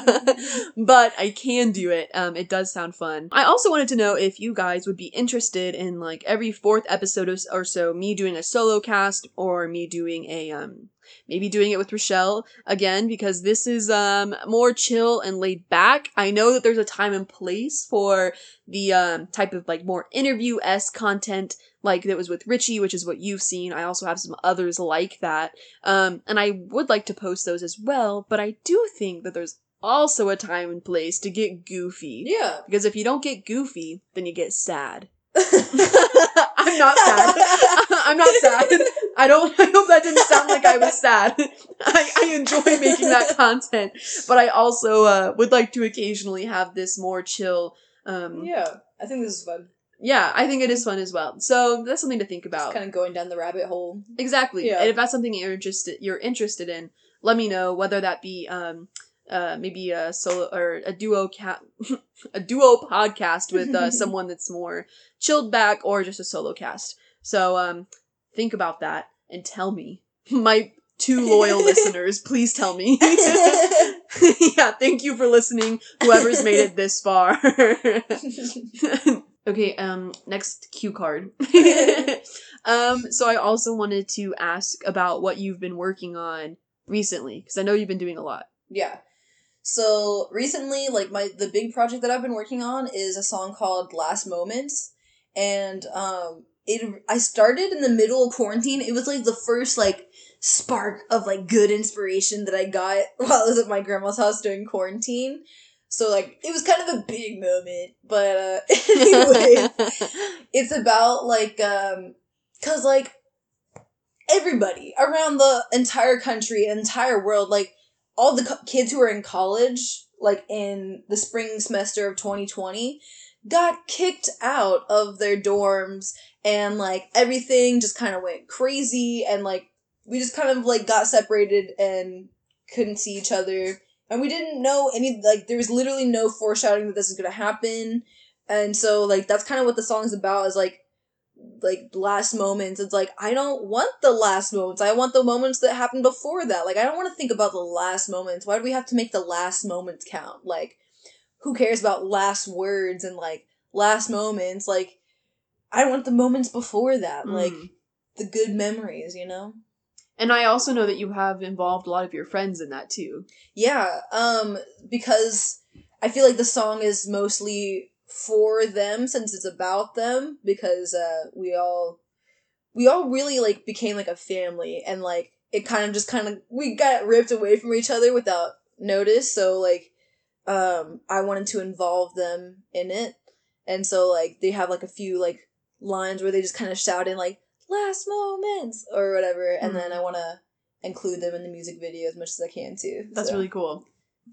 but I can do it. Um, it does sound fun. I also wanted to know if you guys would be interested in like every fourth episode or or so, me doing a solo cast or me doing a um maybe doing it with Rachelle again because this is um more chill and laid back. I know that there's a time and place for the um type of like more interview s content like that was with Richie, which is what you've seen. I also have some others like that. Um and I would like to post those as well, but I do think that there's also a time and place to get goofy. Yeah. Because if you don't get goofy, then you get sad. I'm not sad. I'm not sad. I don't. I hope that didn't sound like I was sad. I, I enjoy making that content, but I also uh, would like to occasionally have this more chill. Um, yeah. I think this is fun. Yeah, I think it is fun as well. So that's something to think Just about. kind of going down the rabbit hole. Exactly. Yeah. And if that's something you're interested you're interested in, let me know. Whether that be um, uh, maybe a solo or a duo cat, a duo podcast with uh, someone that's more chilled back, or just a solo cast. So um, think about that and tell me, my two loyal listeners. Please tell me. yeah, thank you for listening. Whoever's made it this far. okay, um, next cue card. um, so I also wanted to ask about what you've been working on recently, because I know you've been doing a lot. Yeah. So recently, like my the big project that I've been working on is a song called Last Moments. And um it I started in the middle of quarantine. It was like the first like spark of like good inspiration that I got while I was at my grandma's house during quarantine. So like it was kind of a big moment. But uh anyway, it's about like um cuz like everybody around the entire country entire world like all the co- kids who were in college like in the spring semester of 2020 got kicked out of their dorms and like everything just kind of went crazy and like we just kind of like got separated and couldn't see each other. And we didn't know any like there was literally no foreshadowing that this is going to happen. And so like that's kind of what the song's about is like like last moments. It's like i don't want the last moments. I want the moments that happened before that. Like i don't want to think about the last moments. Why do we have to make the last moments count? Like who cares about last words and like last moments? Like i want the moments before that like Mm. the good memories you know And I also know that you have involved a lot of your friends in that too. Yeah, um, because I feel like the song is mostly for them since it's about them because uh we all we all really like became like a family and like it kind of just kind of we got ripped away from each other without notice so like um I wanted to involve them in it and so like they have like a few like lines where they just kind of shout in like last moments or whatever and Mhm. then I want to include them in the music video as much as I can too. That's so. really cool.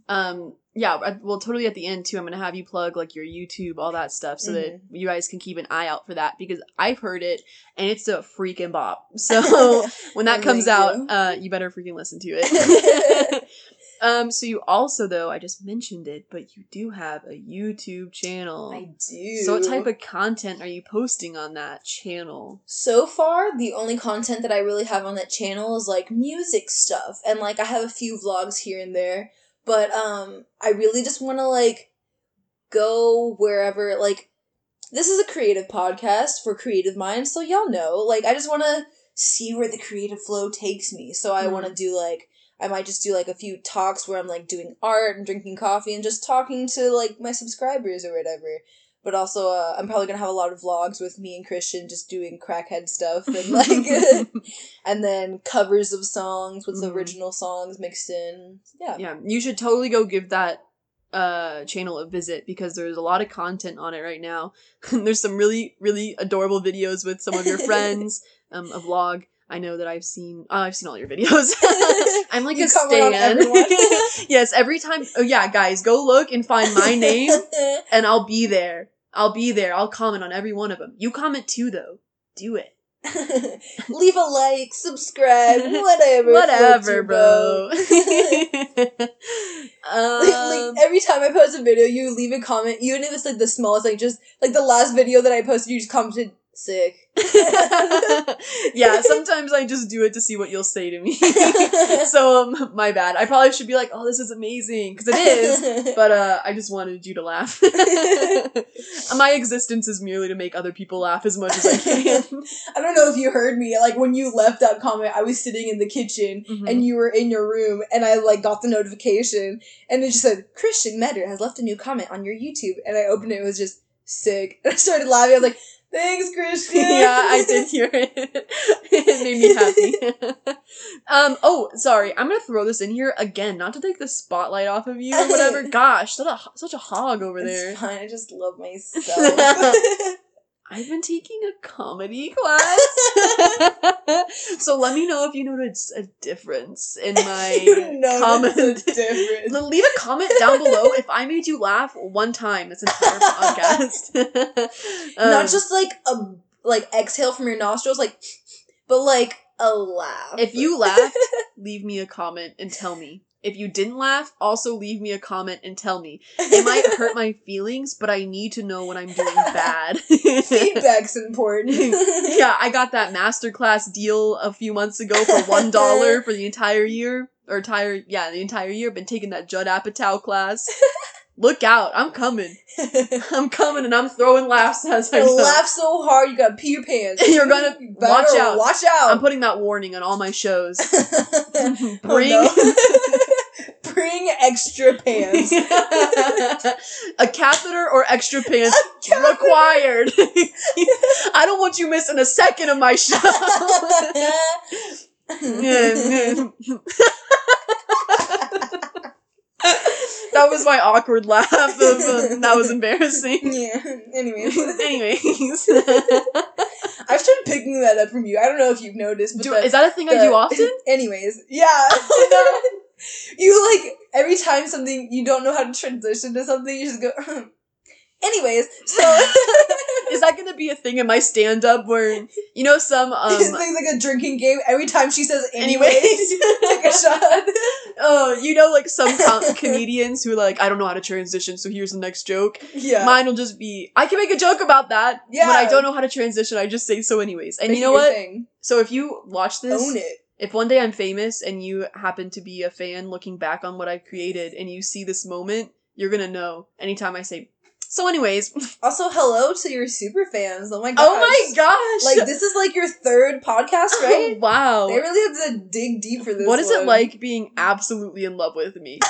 um yeah well totally at the end too i'm gonna have you plug like your youtube all that stuff so that you guys can keep an eye out for that because i've heard it and it's a freaking bop so when that comes thank out you. uh you better freaking listen to it um so you also though i just mentioned it but you do have a youtube channel I do. so what type of content are you posting on that channel So far, the only content that I really have on that channel is like music stuff, and like I have a few vlogs here and there. But um, I really just want to like go wherever. Like, this is a creative podcast for creative minds, so y'all know. Like, I just want to see where the creative flow takes me. So I want to do like. I might just do like a few talks where I'm like doing art and drinking coffee and just talking to like my subscribers or whatever but also uh, I'm probably gonna have a lot of vlogs with me and Christian just doing crackhead stuff and like, and then covers of songs with Mhm. original songs mixed in. Yeah, yeah you should totally go give that uh channel a visit because there's a lot of content on it right now there's some really really adorable videos with some of your friends um a vlog i know that i've seen uh, i've seen all your videos. I'm like You a stan. yes every time oh yeah guys go look and find my name and i'll be there. I'll be there. I'll comment on every one of them you comment too though. Do it. Leave a like, subscribe, whatever. whatever bro. Boat. like, um, like, every time I post a video, you leave a comment, even if it's like the smallest, like just like the last video that I posted, you just commented sick. yeah, sometimes I just do it to see what you'll say to me. so um, my bad. I probably should be like, "Oh, this is amazing," because it is. But uh, I just wanted you to laugh. my existence is merely to make other people laugh as much as I can. I don't know if you heard me. Like when you left that comment, I was sitting in the kitchen Mhm. and you were in your room, and I like got the notification, and it just said Christian Meador has left a new comment on your YouTube, and I opened it. It was just sick. And I started laughing. I was like, "Thanks, Christian." yeah, I did hear it. it made me happy. um. Oh, sorry. I'm gonna throw this in here again, not to take the spotlight off of you or whatever. Gosh, such a such a hog over there. Fine. I just love myself. I've been taking a comedy class. so let me know if you notice a difference in my you comment. Leave a comment down below if I made you laugh one time this entire podcast. Um, Not just like a like exhale from your nostrils, like, but like a laugh. if you laughed, leave me a comment and tell me. If you didn't laugh, also leave me a comment and tell me. It might hurt my feelings, but I need to know when I'm doing bad. feedback's important. yeah, I got that masterclass deal a few months ago for one dollar for the entire year. Or entire yeah, the entire year. Been taking that Judd Apatow class. Look out, I'm coming. I'm coming and I'm throwing laughs as I You go. laugh so hard you gotta pee your pants. You're gonna- You watch out. Watch out. I'm putting that warning on all my shows. Oh, Bring no. Bring extra pants. a catheter or extra pants required. I don't want you missing a second of my show. that was my awkward laugh. Of, uh, that was embarrassing. yeah. Anyways, Anyways, I've started picking that up from you. I don't know if you've noticed, but do, the- is that a thing I do often? Anyways, yeah. You like every time something you don't know how to transition to something, you just go. Anyways, so Is that gonna be a thing in my stand up where you know some um it's like, like a drinking game. Every time she says anyways, take a shot. Oh, you know like some com- comedians who like I don't know how to transition, so here's the next joke. Yeah. Mine will just be I can make a joke about that. Yeah. When I don't know how to transition, I just say so anyways. And you know what? thing. So if you watch this, Own it. If one day I'm famous and you happen to be a fan looking back on what I created and you see this moment, you're gonna know anytime I say so anyways. Also, hello to your super fans. Oh my gosh. Oh my gosh. Like this is like your third podcast, right? Oh, wow. They really have to dig deep for this. What is it one. like being absolutely in love with me?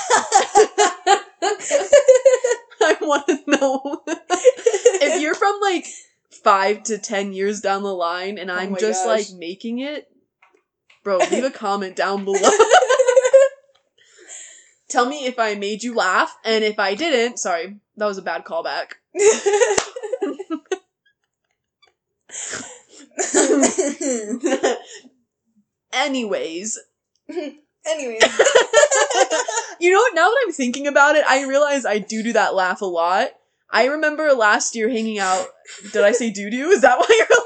I want to know. if you're from like five to ten years down the line and Oh I'm my just gosh. like making it, bro, leave a comment down below. Tell me if I made you laugh, and if I didn't, sorry, that was a bad callback. Anyways, Anyways. you know what? Now that I'm thinking about it, I realize I do do that laugh a lot. I remember last year hanging out. Did I say doo doo? Is that why you're no,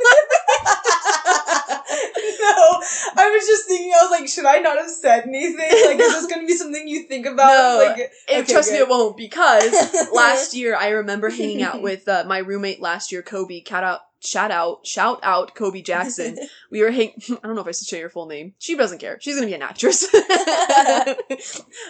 I was just thinking. I was like, should I not have said anything? Like, is this gonna be something you think about? No. Like, It, Okay, trust me, it won't because last year I remember hanging out with uh, my roommate last year, Kobe. Cat out, shout out, shout out, Kobe Jackson. We were hang. I don't know if I should say your full name. She doesn't care. She's gonna be an actress.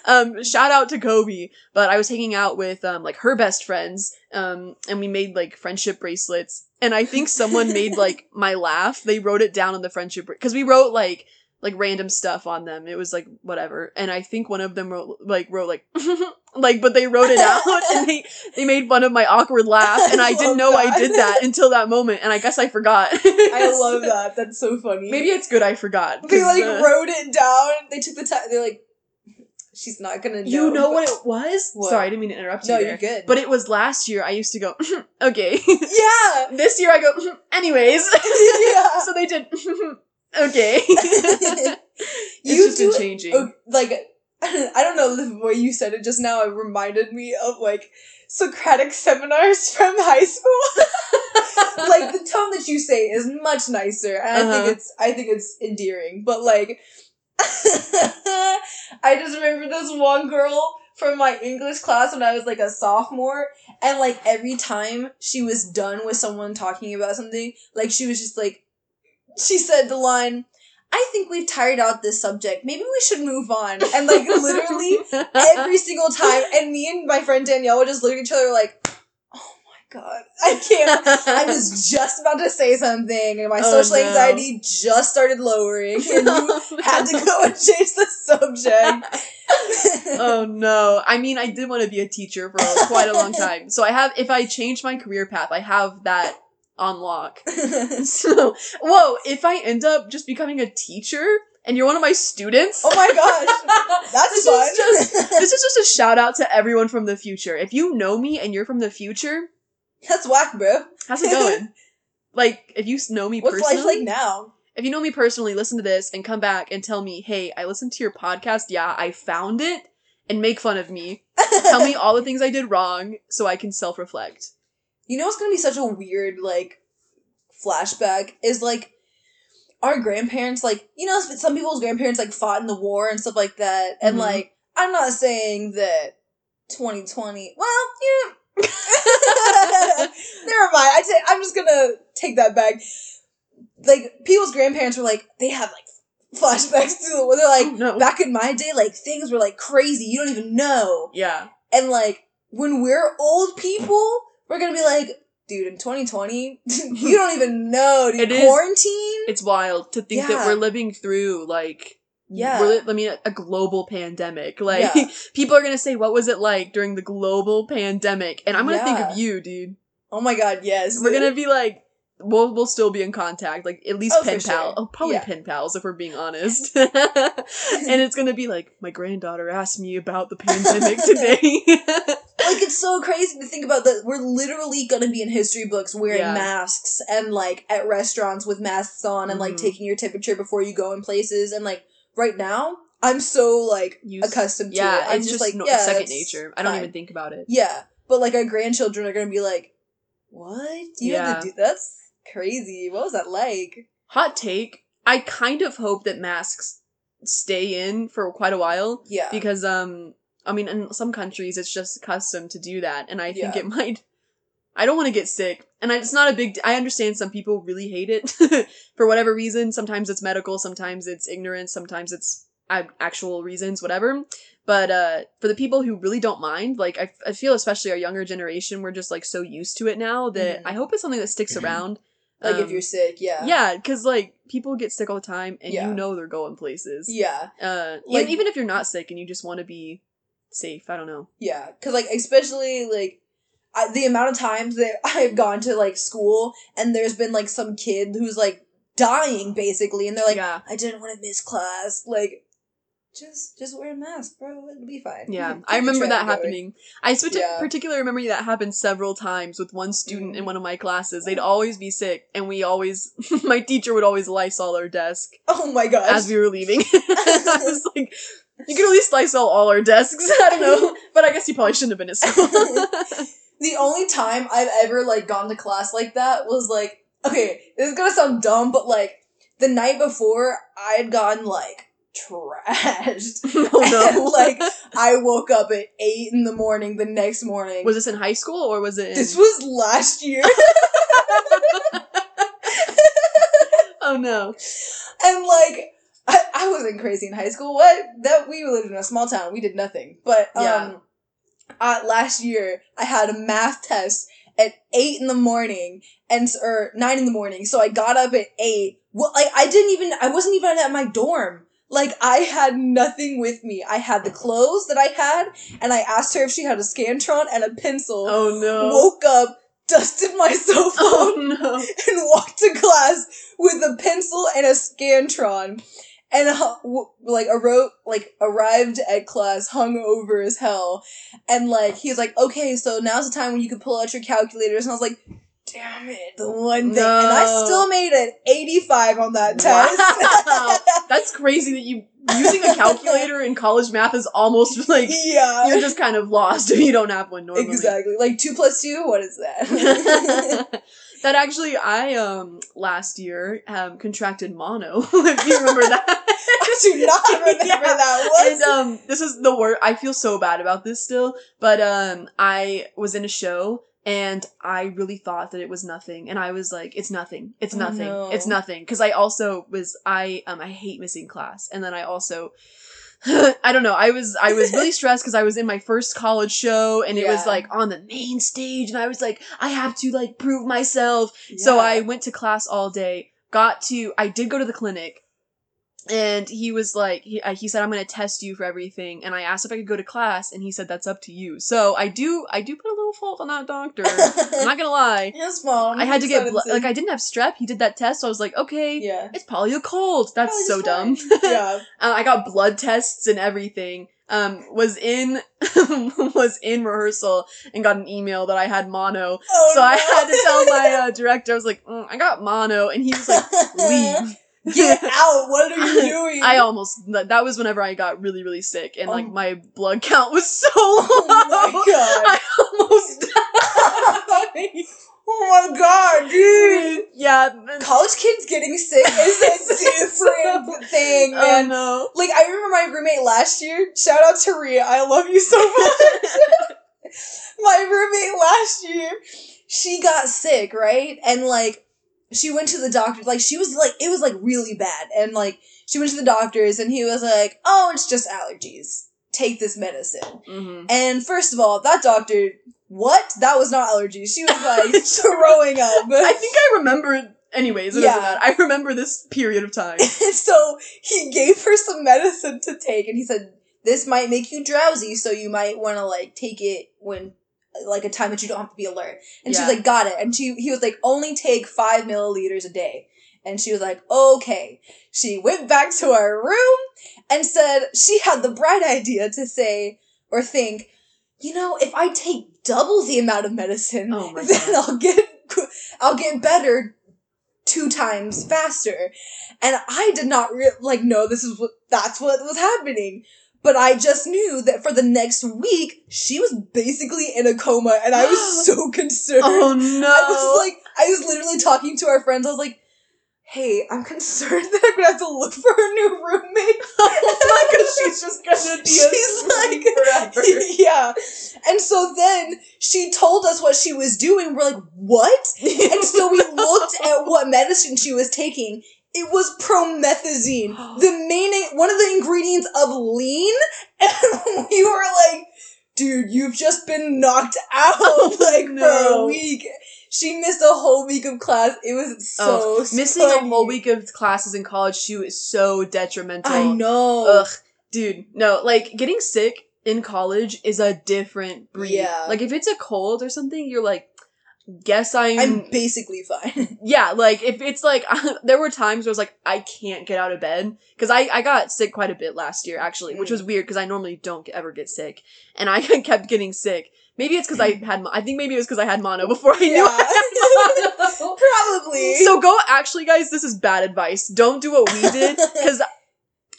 um, shout out to Kobe. But I was hanging out with um like her best friends. Um, and we made like friendship bracelets. And I think someone made like my laugh. They wrote it down on the friendship because we wrote like like random stuff on them. It was like whatever. And I think one of them wrote like wrote like like but they wrote it out and they they made fun of my awkward laugh and I, didn't know I did that until that moment and I guess I forgot. I love that. That's so funny. Maybe it's good I forgot. they like uh, wrote it down. They took the time. They're like, she's not gonna know. You know what it was? What? Sorry, I didn't mean to interrupt you No, there. you're good. But it was last year I used to go okay. yeah, this year I go anyways. yeah. so they did okay. it's You just been do- changing. Oh, like I don't know the way you said it just now. It reminded me of like Socratic seminars from high school. like the tone that you say is much nicer, and I Uh-huh. think it's I think it's endearing. But like, I just remember this one girl from my English class when I was like a sophomore, and like every time she was done with someone talking about something, like she was just like, she said the line. I think we've tired out this subject. Maybe we should move on. And like literally every single time. And me and my friend Danielle would just look at each other like, god, I can't. I was just about to say something, and my Oh, social no. anxiety just started lowering, and you had to go and change the subject. oh no. I mean, I did want to be a teacher for quite a long time. So I have, if I change my career path, I have that on lock. So, whoa, if I end up just becoming a teacher and you're one of my students, oh my gosh, that's This fun. is just- this is just a shout out to everyone from the future. If you know me and you're from the future, that's whack, bro. how's it going? like, if you know me What's personally, life like now? if you know me personally, listen to this and come back and tell me, hey, I listened to your podcast. Yeah, I found it, and make fun of me. Tell me all the things I did wrong so I can self reflect. You know what's gonna be such a weird like flashback is like our grandparents like you know some people's grandparents like fought in the war and stuff like that and Mhm. like I'm not saying that 2020 well yeah never mind I say I'm just gonna take that back like people's grandparents were like they have like flashbacks to the war they're like oh, no. back in my day like things were like crazy you don't even know yeah. and like when we're old people, we're gonna be like, dude, in 2020, you don't even know, dude. It is- Quarantine? It's wild to think that we're living through, like, Yeah. we're I mean, a, a global pandemic. Like, Yeah. people are gonna say, what was it like during the global pandemic? And I'm gonna think of you, dude. oh my god, yes. We're gonna be like, we'll we'll still be in contact, like at least Oh, pen pal. sure. Oh, probably Yeah. pen pals if we're being honest. and it's gonna be like, my granddaughter asked me about the pandemic today. like it's so crazy to think about that we're literally gonna be in history books wearing Yeah. masks and like at restaurants with masks on and like Mhm. taking your temperature before you go in places and like right now I'm so like Used- accustomed to yeah, it. I'm it's just, like no, yeah, second nature. I don't fine. even think about it. Yeah, but like our grandchildren are gonna be like, "What? You had Yeah. to do that's crazy. What was that like?" Hot take. I kind of hope that masks stay in for quite a while Yeah, because um I mean in some countries it's just custom to do that and I think Yeah. it might I don't want to get sick and it's not a big I understand some people really hate it for whatever reason sometimes it's medical sometimes it's ignorance sometimes it's actual reasons whatever but uh for the people who really don't mind like I, I feel especially our younger generation we're just like so used to it now that Mhm. I hope it's something that sticks around like if Um, you're sick. Yeah, yeah, because like people get sick all the time, and Yeah. you know they're going places. yeah, Uh, Like- like even if you're not sick and you just want to be safe, I don't know. yeah. Because like especially like. I, the amount of times that I've gone to like school and there's been like some kid who's like dying basically and they're like yeah, I didn't want to miss class like just just wear a mask bro it'll be fine yeah. I remember that going. happening. I sp- Yeah. particularly remember that happened several times with one student in Mhm. one of my classes. They'd always be sick, and we always, my teacher would always Lysol our desk oh my gosh as we were leaving. I was like, You could at least Lysol all our desks. I don't know, but I guess you probably shouldn't have been at school. The only time I've ever like gone to class like that was like okay, this is gonna sound dumb, but like the night before I had gotten like trashed. oh no! And, like I woke up at eight in the morning the next morning. was this in high school or was it? In- this was last year. oh no! and like I, I wasn't crazy in high school. What that we lived in a small town. We did nothing. But um Yeah. Uh, last year I had a math test at eight in the morning and or nine in the morning. So I got up at eight. Well, like I didn't even I wasn't even at my dorm. Like I had nothing with me. I had the clothes that I had, and I asked her if she had a scantron and a pencil. Oh no! Woke up, dusted myself Oh no! and walked to class with a pencil and a scantron and uh, w- like a wrote like arrived at class hung over as hell. And like he's like okay so now's the time when you can pull out your calculators. And i was like damn it the one thing. And i still made an 85 on that test. Wow. That's crazy that you using a calculator in college math is almost like yeah. you're just kind of lost if you don't have one normally. exactly. Like two plus two? What is that that actually, I um last year um contracted mono. if you remember that. i do not remember Yeah. that what And um, this is the word. I feel so bad about this still, but um, I was in a show and I really thought that it was nothing, and I was like, "It's nothing. It's Oh, nothing. no. It's nothing." Because I also was I um I hate missing class, and then I also. I don't know. I was I was really stressed because I was in my first college show and it was like on the main stage and I was like I have to like prove myself so I went to class all day. Got to I did go to the clinic, and he was like he he said I'm gonna test you for everything, and I asked if I could go to class, and he said that's up to you. So I do I do put a little fault on that doctor. I'm not gonna lie. You're small. I had to get blood. Like I didn't have strep. He did that test, so I was like, okay, yeah. it's probably a cold. That's Probably so dumb. yeah. Uh, I got blood tests and everything. Um, was in was in rehearsal and got an email that I had mono. Oh, so I had to tell my uh, director. I was like, "Mm, I got mono, and he was like, leave. Get out! What are you doing? I almost that was whenever I got really really sick and like Oh. my blood count was so low. Oh my god! I almost died. oh my god, dude! yeah. College kids getting sick is a different thing, Oh man. no. Like I remember my roommate last year. Shout out to Ria, I love you so much. my roommate last year, she got sick, right? And like she went to the doctor. Like she was like it was like really bad, and like she went to the doctors, and he was like, "Oh, it's just allergies. Take this medicine." hmm And first of all, that doctor, what? That was not allergies. She was like throwing up. I think I remember. Anyways, Yeah. I remember this period of time. so he gave her some medicine to take, and he said, "This might make you drowsy, so you might want to like take it when." Like a time that you don't have to be alert, and she Yeah. was like, "Got it." And she, he was like, "Only take five milliliters a day." And she was like, "Okay." She went back to our room and said she had the bright idea to say or think, you know, if I take double the amount of medicine, Oh then God. I'll get I'll get better two times faster. And I did not re- like know this is what that's what was happening. But I just knew that for the next week she was basically in a coma, and I was so concerned. Oh no! I was like, I was literally talking to our friends. I was like, "Hey, I'm concerned that I'm gonna have to look for a new roommate." because she's just gonna be She's like, forever. yeah. And so then she told us what she was doing. We're like, what? And so we looked at what medicine she was taking. It was promethazine, the main, one of the ingredients of lean. And we were like, dude, you've just been knocked out Oh, like for a week. She missed a whole week of class. It was so Missing a whole week of classes in college too is so detrimental. I know. Ugh, dude, no, like getting sick in college is a different breed. Yeah. Like if it's a cold or something, you're like, guess I'm, I'm basically fine. yeah, like if it's like there were times where I was like, I can't get out of bed because I I got sick quite a bit last year actually, which Mm. was weird because I normally don't ever get sick, and I kept getting sick. Maybe it's because I had mo- I think maybe it was because I had mono before I knew I. Probably. So go actually guys, this is bad advice. Don't do what we did cuz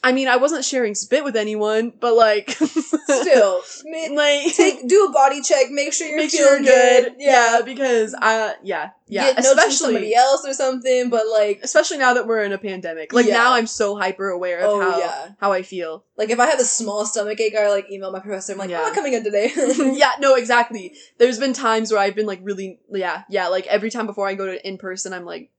I mean, I wasn't sharing spit with anyone, but like, Still, like, take do a body check. Make sure you're make sure feeling you're good. Yeah, because I, yeah, yeah, Get especially somebody else or something. But like, especially now that we're in a pandemic. Like Yeah. now, I'm so hyper aware of Oh, how yeah. how I feel. like if I have a small stomach ache, I like email my professor. I'm like, Yeah. I'm not coming in today. yeah, no, exactly. There's been times where I've been like really, yeah, yeah. Like every time before I go to in person, I'm like,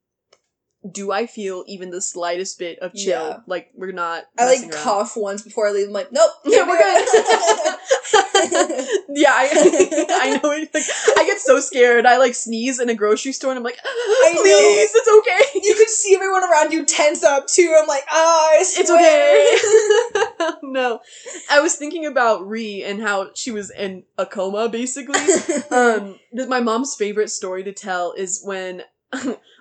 do I feel even the slightest bit of chill? Yeah. Like we're not. I like around. cough once before I leave. I'm like, nope. Yeah, we're good. yeah, I, I know. It, like, I get so scared. I like sneeze in a grocery store, and I'm like, please, it's okay. you can see everyone around you tense up too. I'm like, ah, I It's okay. no, I was thinking about Ree and how she was in a coma, basically. um, my mom's favorite story to tell is when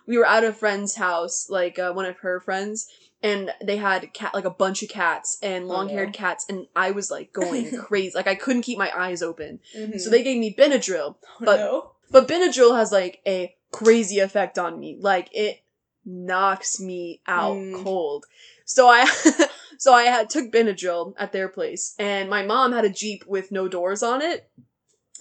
we were at a friend's house, like uh, one of her friends, and they had cat like a bunch of cats and Oh, long haired no. cats, and I was like going crazy, like I couldn't keep my eyes open. Mhm. So they gave me Benadryl, Oh, but- no. but Benadryl has like a crazy effect on me. Like it knocks me out Mm. cold. So I so I had took Benadryl at their place and my mom had a Jeep with no doors on it.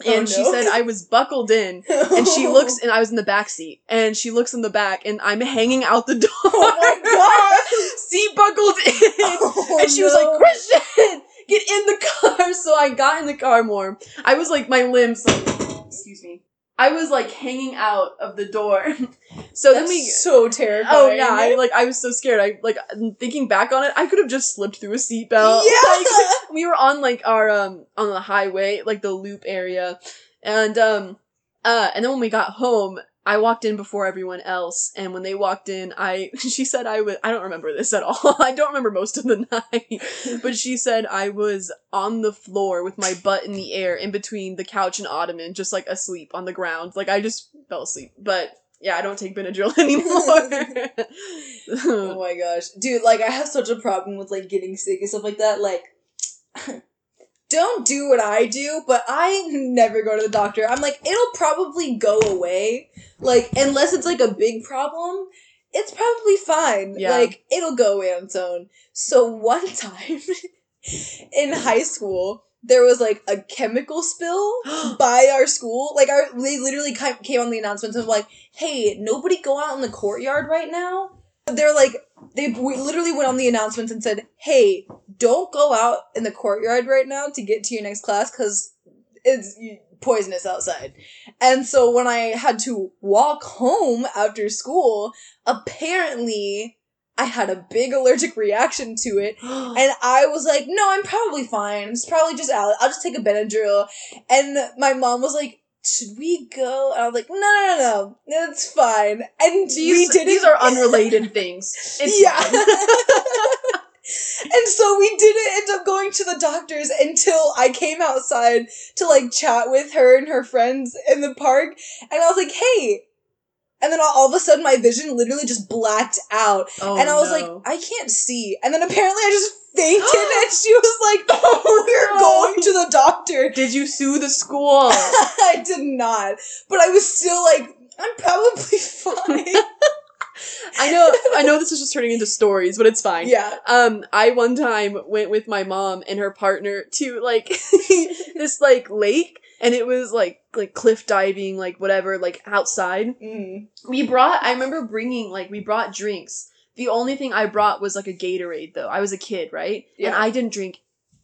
Oh, and Oh, she said I was buckled in and she looks and I was in the back seat and she looks in the back and I'm hanging out the door. Oh my god! seat buckled in. Oh, and she was like, Christian, get in the car. So I got in the car more. I was like, my limbs, like, excuse me. I was like hanging out of the door. so That's then we. so terrifying. Oh yeah, I like I was so scared. I like thinking back on it, I could have just slipped through a seatbelt. Yeah. Like, we were on like our um on the highway, like the loop area, and um uh and then when we got home, I walked in before everyone else, and when they walked in, I she said I was I don't remember this at all. I don't remember most of the night, but she said I was on the floor with my butt in the air in between the couch and ottoman, just like asleep on the ground. Like I just fell asleep, but. Yeah, I don't take Benadryl anymore. oh my gosh, dude! Like I have such a problem with like getting sick and stuff like that. Like, don't do what I do, but I never go to the doctor. I'm like, it'll probably go away. Like, unless it's like a big problem, it's probably fine. Yeah. Like, it'll go away on its own. So one time in high school, there was like a chemical spill by our school. Like our they literally came on the announcements of like, "Hey, nobody go out in the courtyard right now." They're like they we literally went on the announcements and said, "Hey, don't go out in the courtyard right now to get to your next class cuz it's poisonous outside." And so when I had to walk home after school, apparently I had a big allergic reaction to it and I was like, no, I'm probably fine. It's probably just Alex. I'll just take a Benadryl. And my mom was like, should we go? And I was like, no, no, no, no. It's fine. And we these, these are unrelated things. It's yeah. and so we didn't end up going to the doctors until I came outside to like chat with her and her friends in the park. And I was like, hey. And then all, all of a sudden my vision literally just blacked out. Oh, and I was no. like, I can't see. And then apparently I just fainted and she was like, Oh, We're no. going to the doctor. Did you sue the school? I did not. But I was still like, I'm probably fine. I know I know this is just turning into stories, but it's fine. yeah. Um, I one time went with my mom and her partner to like this like lake and it was like like cliff diving, like whatever, like outside. Mm. We brought I remember bringing like we brought drinks. The only thing I brought was like a Gatorade though. I was a kid, right? Yeah. And I didn't drink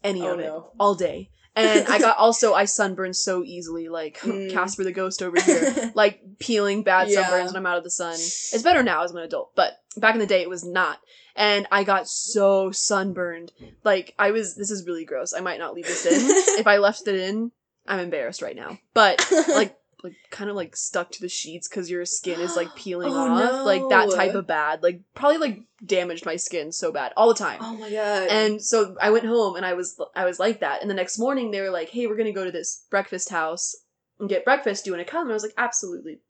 any Oh, of it no. all day. And I got also I sunburned so easily, like Mm. Casper the ghost over here. like peeling bad Yeah. sunburns when I'm out of the sun. It's better now as an adult, but back in the day it was not. And I got so sunburned. Like I was this is really gross. I might not leave this in. if I left it in, I'm embarrassed right now. But like like kind of like stuck to the sheets because your skin is like peeling Oh, off. Like that type of bad. Like probably like damaged my skin so bad all the time. oh my god. And so I went home and I was I was like that. And the next morning they were like, "Hey, we're gonna go to this breakfast house and get breakfast. Do you want to come?" And I was like, "Absolutely."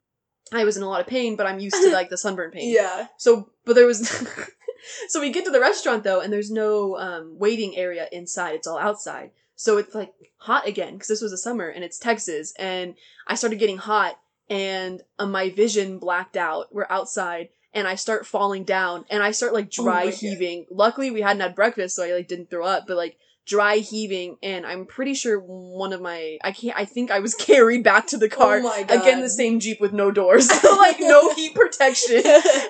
I was in a lot of pain, but I'm used to like the sunburn pain. yeah. So, but there was. so we get to the restaurant though, and there's no um, waiting area inside. It's all outside. So it's like hot again because this was the summer and it's Texas, and I started getting hot, and uh, my vision blacked out. We're outside, and I start falling down and I start like Oh dry God. heaving. Luckily we hadn't had breakfast, so I like didn't throw up, but like dry heaving and I'm pretty sure one of my I can't I think I was carried back to the car. Oh my god. Again, the same Jeep with no doors. like no heat protection.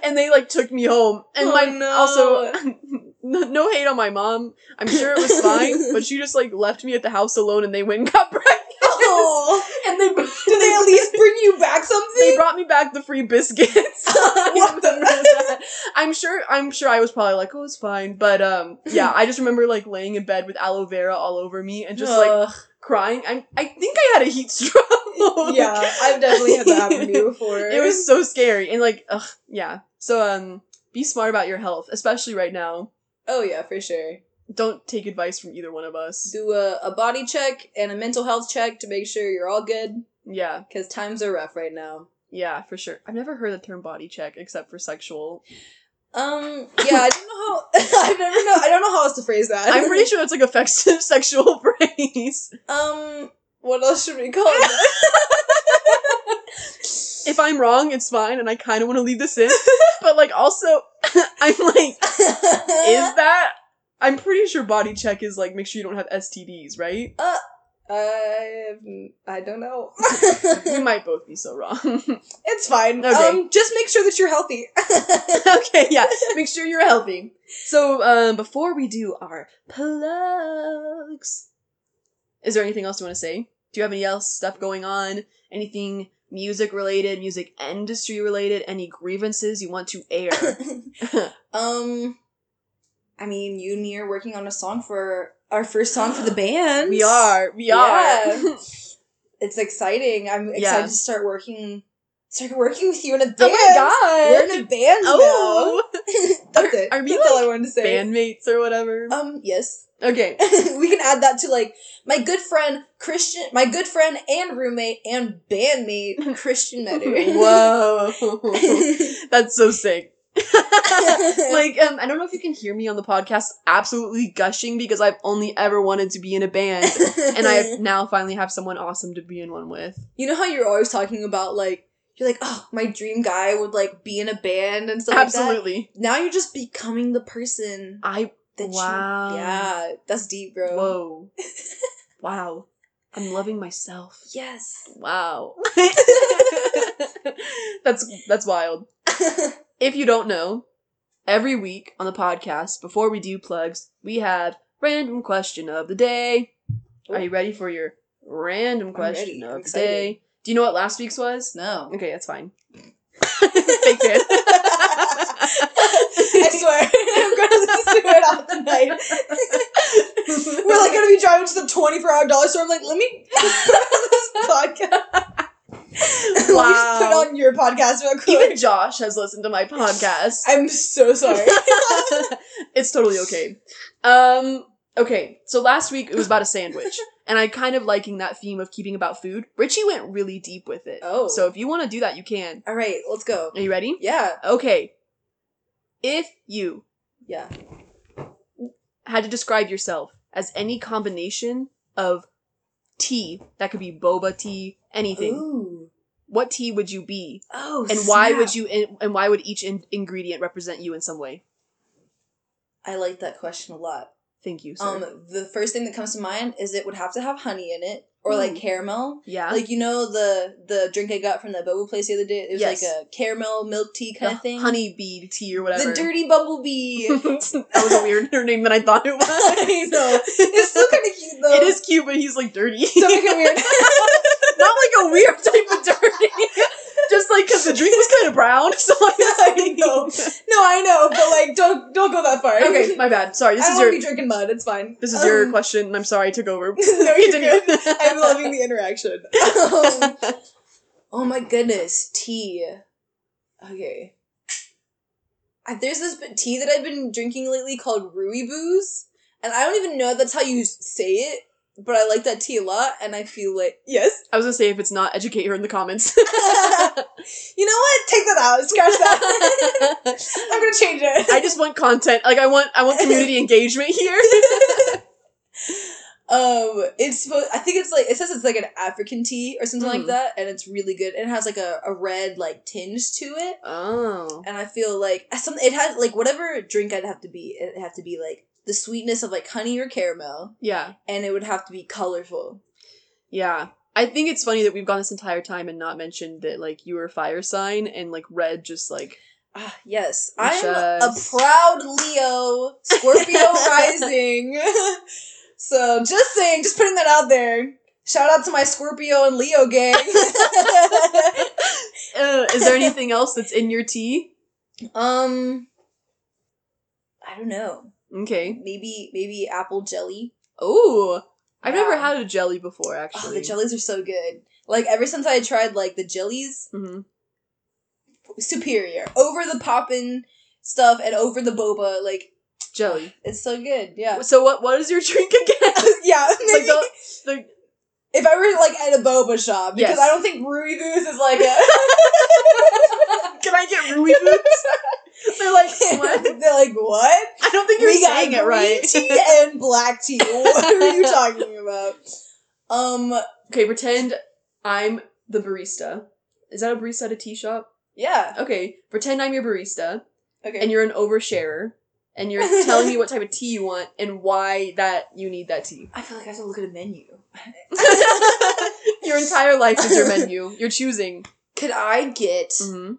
And they like took me home. And Oh, my no. also no, no hate on my mom. I'm sure it was fine, but she just like left me at the house alone and they went and got breakfast. Oh. And they Did they at least bring you back something? they brought me back the free biscuits. What the- I'm sure I'm sure I was probably like, oh, it's fine. But um, yeah, I just remember like laying in bed with aloe vera all over me and just like crying. I I think I had a heat stroke. yeah, I've definitely had that happen to me before. it was so scary and like, ugh, yeah. So um, be smart about your health, especially right now. Oh yeah, for sure. Don't take advice from either one of us. Do a, a body check and a mental health check to make sure you're all good. Yeah, Because times are rough right now. yeah, for sure. I've never heard the term body check except for sexual. Um, yeah, I don't know how. I've never know. I don't know how else to phrase that. I'm pretty sure it's like offensive sexual phrase. Um, what else should we call it? if I'm wrong, it's fine, and I kind of want to leave this in. But like, also, I'm like, is that? I'm pretty sure body check is like make sure you don't have STDs, right? Uh, I I don't know. we might both be so wrong. it's fine. Okay. Um, just make sure that you're healthy. okay, yeah, make sure you're healthy. So, um, before we do our plugs, is there anything else you want to say? Do you have any else stuff going on? Anything music related, music industry related? Any grievances you want to air? um, I mean, you and me are working on a song for our first song for the band. we are, we Yeah. are. It's exciting. I'm excited Yeah. to start working. Start working with you in a band. oh my god! We're in a band oh, now. That's Are- it. are we, That's all I wanted to say. bandmates or whatever. Um, yes. okay. we can add that to like my good friend Christian, my good friend and roommate and bandmate Christian Meador. Whoa, that's so sick. like um, I don't know if you can hear me on the podcast absolutely gushing because I've only ever wanted to be in a band and I now finally have someone awesome to be in one with. you know how you're always talking about like you're like oh my dream guy would like be in a band and stuff like that. Absolutely. Now you're just becoming the person I that Wow. you. Yeah, that's deep, bro. whoa. wow. I'm loving myself. Yes. Wow. that's that's wild. If you don't know, every week on the podcast, before we do plugs, we have random question of the day. Are you ready for your random question of the day? Do you know what last week's was? no. Okay, that's fine. Fake fan. I swear, I'm listen to it all tonight. We're like gonna be driving to the 24 hour dollar store. I'm like, let me this podcast. Just put on your podcast real quick. Even Josh has listened to my podcast. I'm so sorry. it's totally okay. Um, okay, so last week it was about a sandwich, and I kind of liking that theme of keeping about food. Richie went really deep with it. Oh. So if you want to do that, you can. all right, let's go. Are you ready? Yeah, Okay. If you yeah. had to describe yourself as any combination of tea, that could be boba tea, anything, Ooh. what tea would you be? Oh, And why snap. would you, and why would each in- ingredient represent you in some way? I like that question a lot. Thank you, sir. Um, the first thing that comes to mind is it would have to have honey in it or like caramel. yeah. Like you know the the drink I got from the boba place the other day. It was Yes. like a caramel milk tea kind The of thing. honey bee tea or whatever. The dirty bumblebee. that was a weirder name than I thought it was. I know. It's still kind of cute though. It is cute, but he's like dirty. So freaking weird. Not like a weird type of dirty. Just like because the drink was kind of brown. So was I like, know. No, I know, but like, don't don't go that far. Okay, my bad. Sorry. This I is your be drinking mud. It's fine. this is your Um, question, and I'm sorry I took over. No, Continue. good. I'm loving the interaction. Um, oh my goodness, tea. Okay. There's this tea that I've been drinking lately called Rooibos, and I don't even know if that's how you say it, but I like that tea a lot, and I feel like yes. I was gonna say if it's not, educate her in the comments. you know what? Take that out. Scratch that. I'm gonna change it. I just want content. Like I want I want community engagement here. Um, it's supposed. I think it's like it says it's like an African tea or something Mm. like that, and it's really good. And it has like a, a red like tinge to it, Oh. and I feel like some it has like whatever drink I'd have to be. It have to be like the sweetness of like honey or caramel, Yeah. and it would have to be colorful. Yeah. I think it's funny that we've gone this entire time and not mentioned that like you were a fire sign and like red just like Ah, yes, I'm a proud Leo, Scorpio rising. so just saying, just putting that out there. Shout out to my Scorpio and Leo gang. uh, is there anything else that's in your tea? um, I don't know. Okay. Maybe maybe apple jelly. Oh, I've never had a jelly before Oh, actually. the jellies are so good. Like ever since I tried like the jellies, hmm superior over the poppin' stuff and over the boba. Like Jelly. it's so good. Yeah, So what? What is your drink again? yeah. like Maybe the, the if I were like at a boba shop because Yes. I don't think Rui Booth is like a. Can I get Rui boots? They're like what? They're like what? I don't think you're we saying it right. tea and black tea. What are you talking about? Um. okay, pretend I'm the barista. Is that a barista at a tea shop? Yeah. Okay, pretend I'm your barista. Okay. and you're an oversharer and you're telling me what type of tea you want and why that you need that tea. I feel like I have to look at a menu. your entire life is your menu. You're choosing. Could I get hmm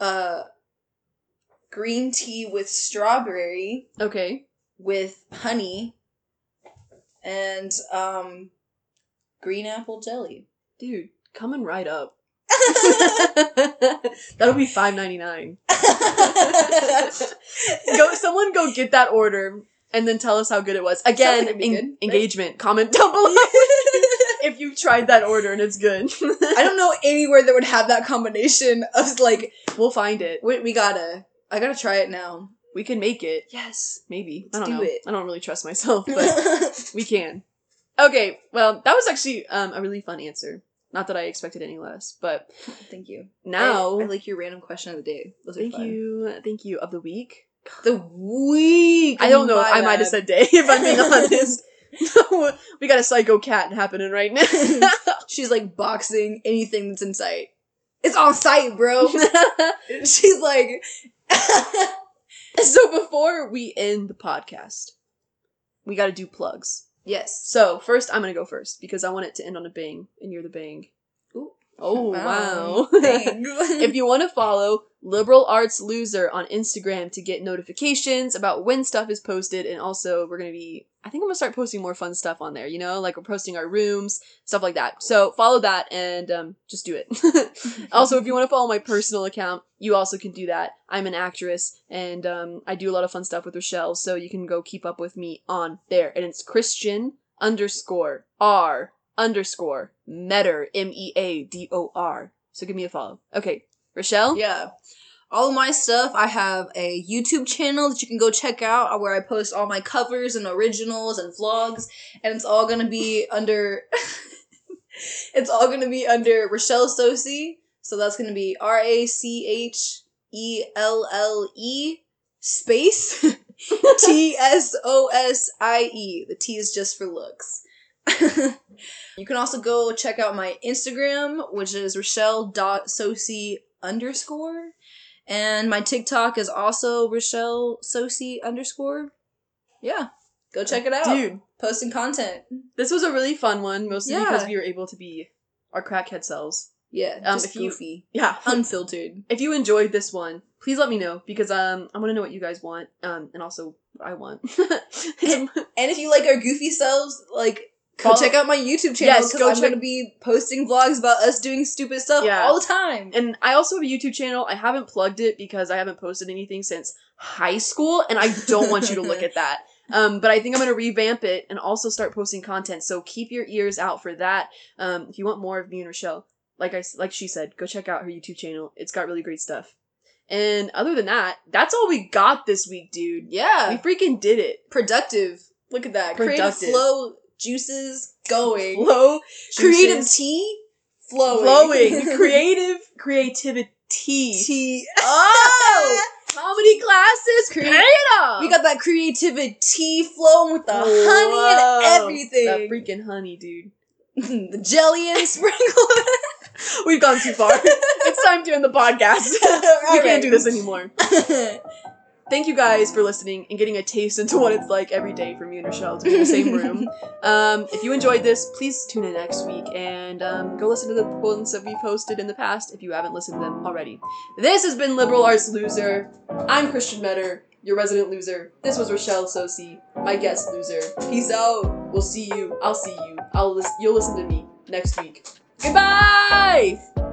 uh green tea with strawberry Okay. with honey and um green apple jelly? Dude, coming right up. That'll be five ninety nine. Go someone go get that order and then tell us how good it was. Again, like en- good, right? engagement. Comment down below if you tried that order and it's good. I don't know anywhere that would have that combination of like we'll find it. we, we gotta I gotta try it now. We can make it. Yes. Maybe. Let's I don't do know. it. I don't really trust myself, but we can. Okay, well, that was actually um, a really fun answer. Not that I expected any less, but Thank you. now, I, I like your random question of the day. Those thank you, thank you of the week. The week. I don't know. I might have said day if I'm being honest. we got a psycho cat happening right now. She's like boxing anything that's in sight. It's on sight, bro. She's like, so before we end the podcast, we got to do plugs. Yes. So first, I'm gonna go first because I want it to end on a bang, and you're the bang. Oh wow! Thanks. if you want to follow Liberal Arts Loser on Instagram to get notifications about when stuff is posted, and also we're gonna be, I think I'm gonna start posting more fun stuff on there. You know, like we're posting our rooms, stuff like that. So follow that and um, just do it. also, if you want to follow my personal account, you also can do that. I'm an actress and um, I do a lot of fun stuff with Rachelle, so you can go keep up with me on there. And it's Christian underscore R underscore Meador M E A D O R. So give me a follow. Okay, Rachelle. yeah. All of my stuff, I have a YouTube channel that you can go check out uh, where I post all my covers and originals and vlogs, and it's all gonna be under. it's all gonna be under Rachelle Tsosie. So that's gonna be R A C H E L L E space T S O S I E. The T is just for looks. you can also go check out my Instagram, which is Rachelle.tsosie underscore. And my TikTok is also Rachelle Tsosie underscore. Yeah. Go check it out. Dude, Posting content. this was a really fun one, mostly Yeah. because we were able to be our crackhead selves. Yeah. Um, just if you- goofy. Yeah. Unfiltered. if you enjoyed this one, please let me know because um I want to know what you guys want um and also what I want. And if you like our goofy selves, like go Follow- check out my YouTube channel Yes, because I'm check- going to be posting vlogs about us doing stupid stuff Yeah. all the time. and I also have a YouTube channel. I haven't plugged it because I haven't posted anything since high school, and I don't want you to look at that. Um, but I think I'm gonna revamp it and also start posting content. So keep your ears out for that. Um, if you want more of me and Rachelle, like I like she said, go check out her YouTube channel. It's got really great stuff. And other than that, that's all we got this week, dude. yeah. We freaking did it. productive. Look at that. Productive. flow juices going. Flow, Creative juices, tea flowing. flowing, creative creativity. tea. Oh, quality classes. Pay Create- it off. we got that creativity flowing with the honey and everything. That freaking honey, dude. the jelly and sprinkle. We've gone too far. it's time to end the podcast. we can't do this anymore. Thank you guys for listening and getting a taste into what it's like every day for me and Rachelle to be in the same room. Um, if you enjoyed this, please tune in next week and um, go listen to the ones that we posted in the past if you haven't listened to them already. This has been Liberal Arts Loser. I'm Christian Meador, your resident loser. This was Rachelle Tsosie, my guest loser. Peace out. We'll see you. I'll see you. I'll lis- you'll listen to me next week. Goodbye.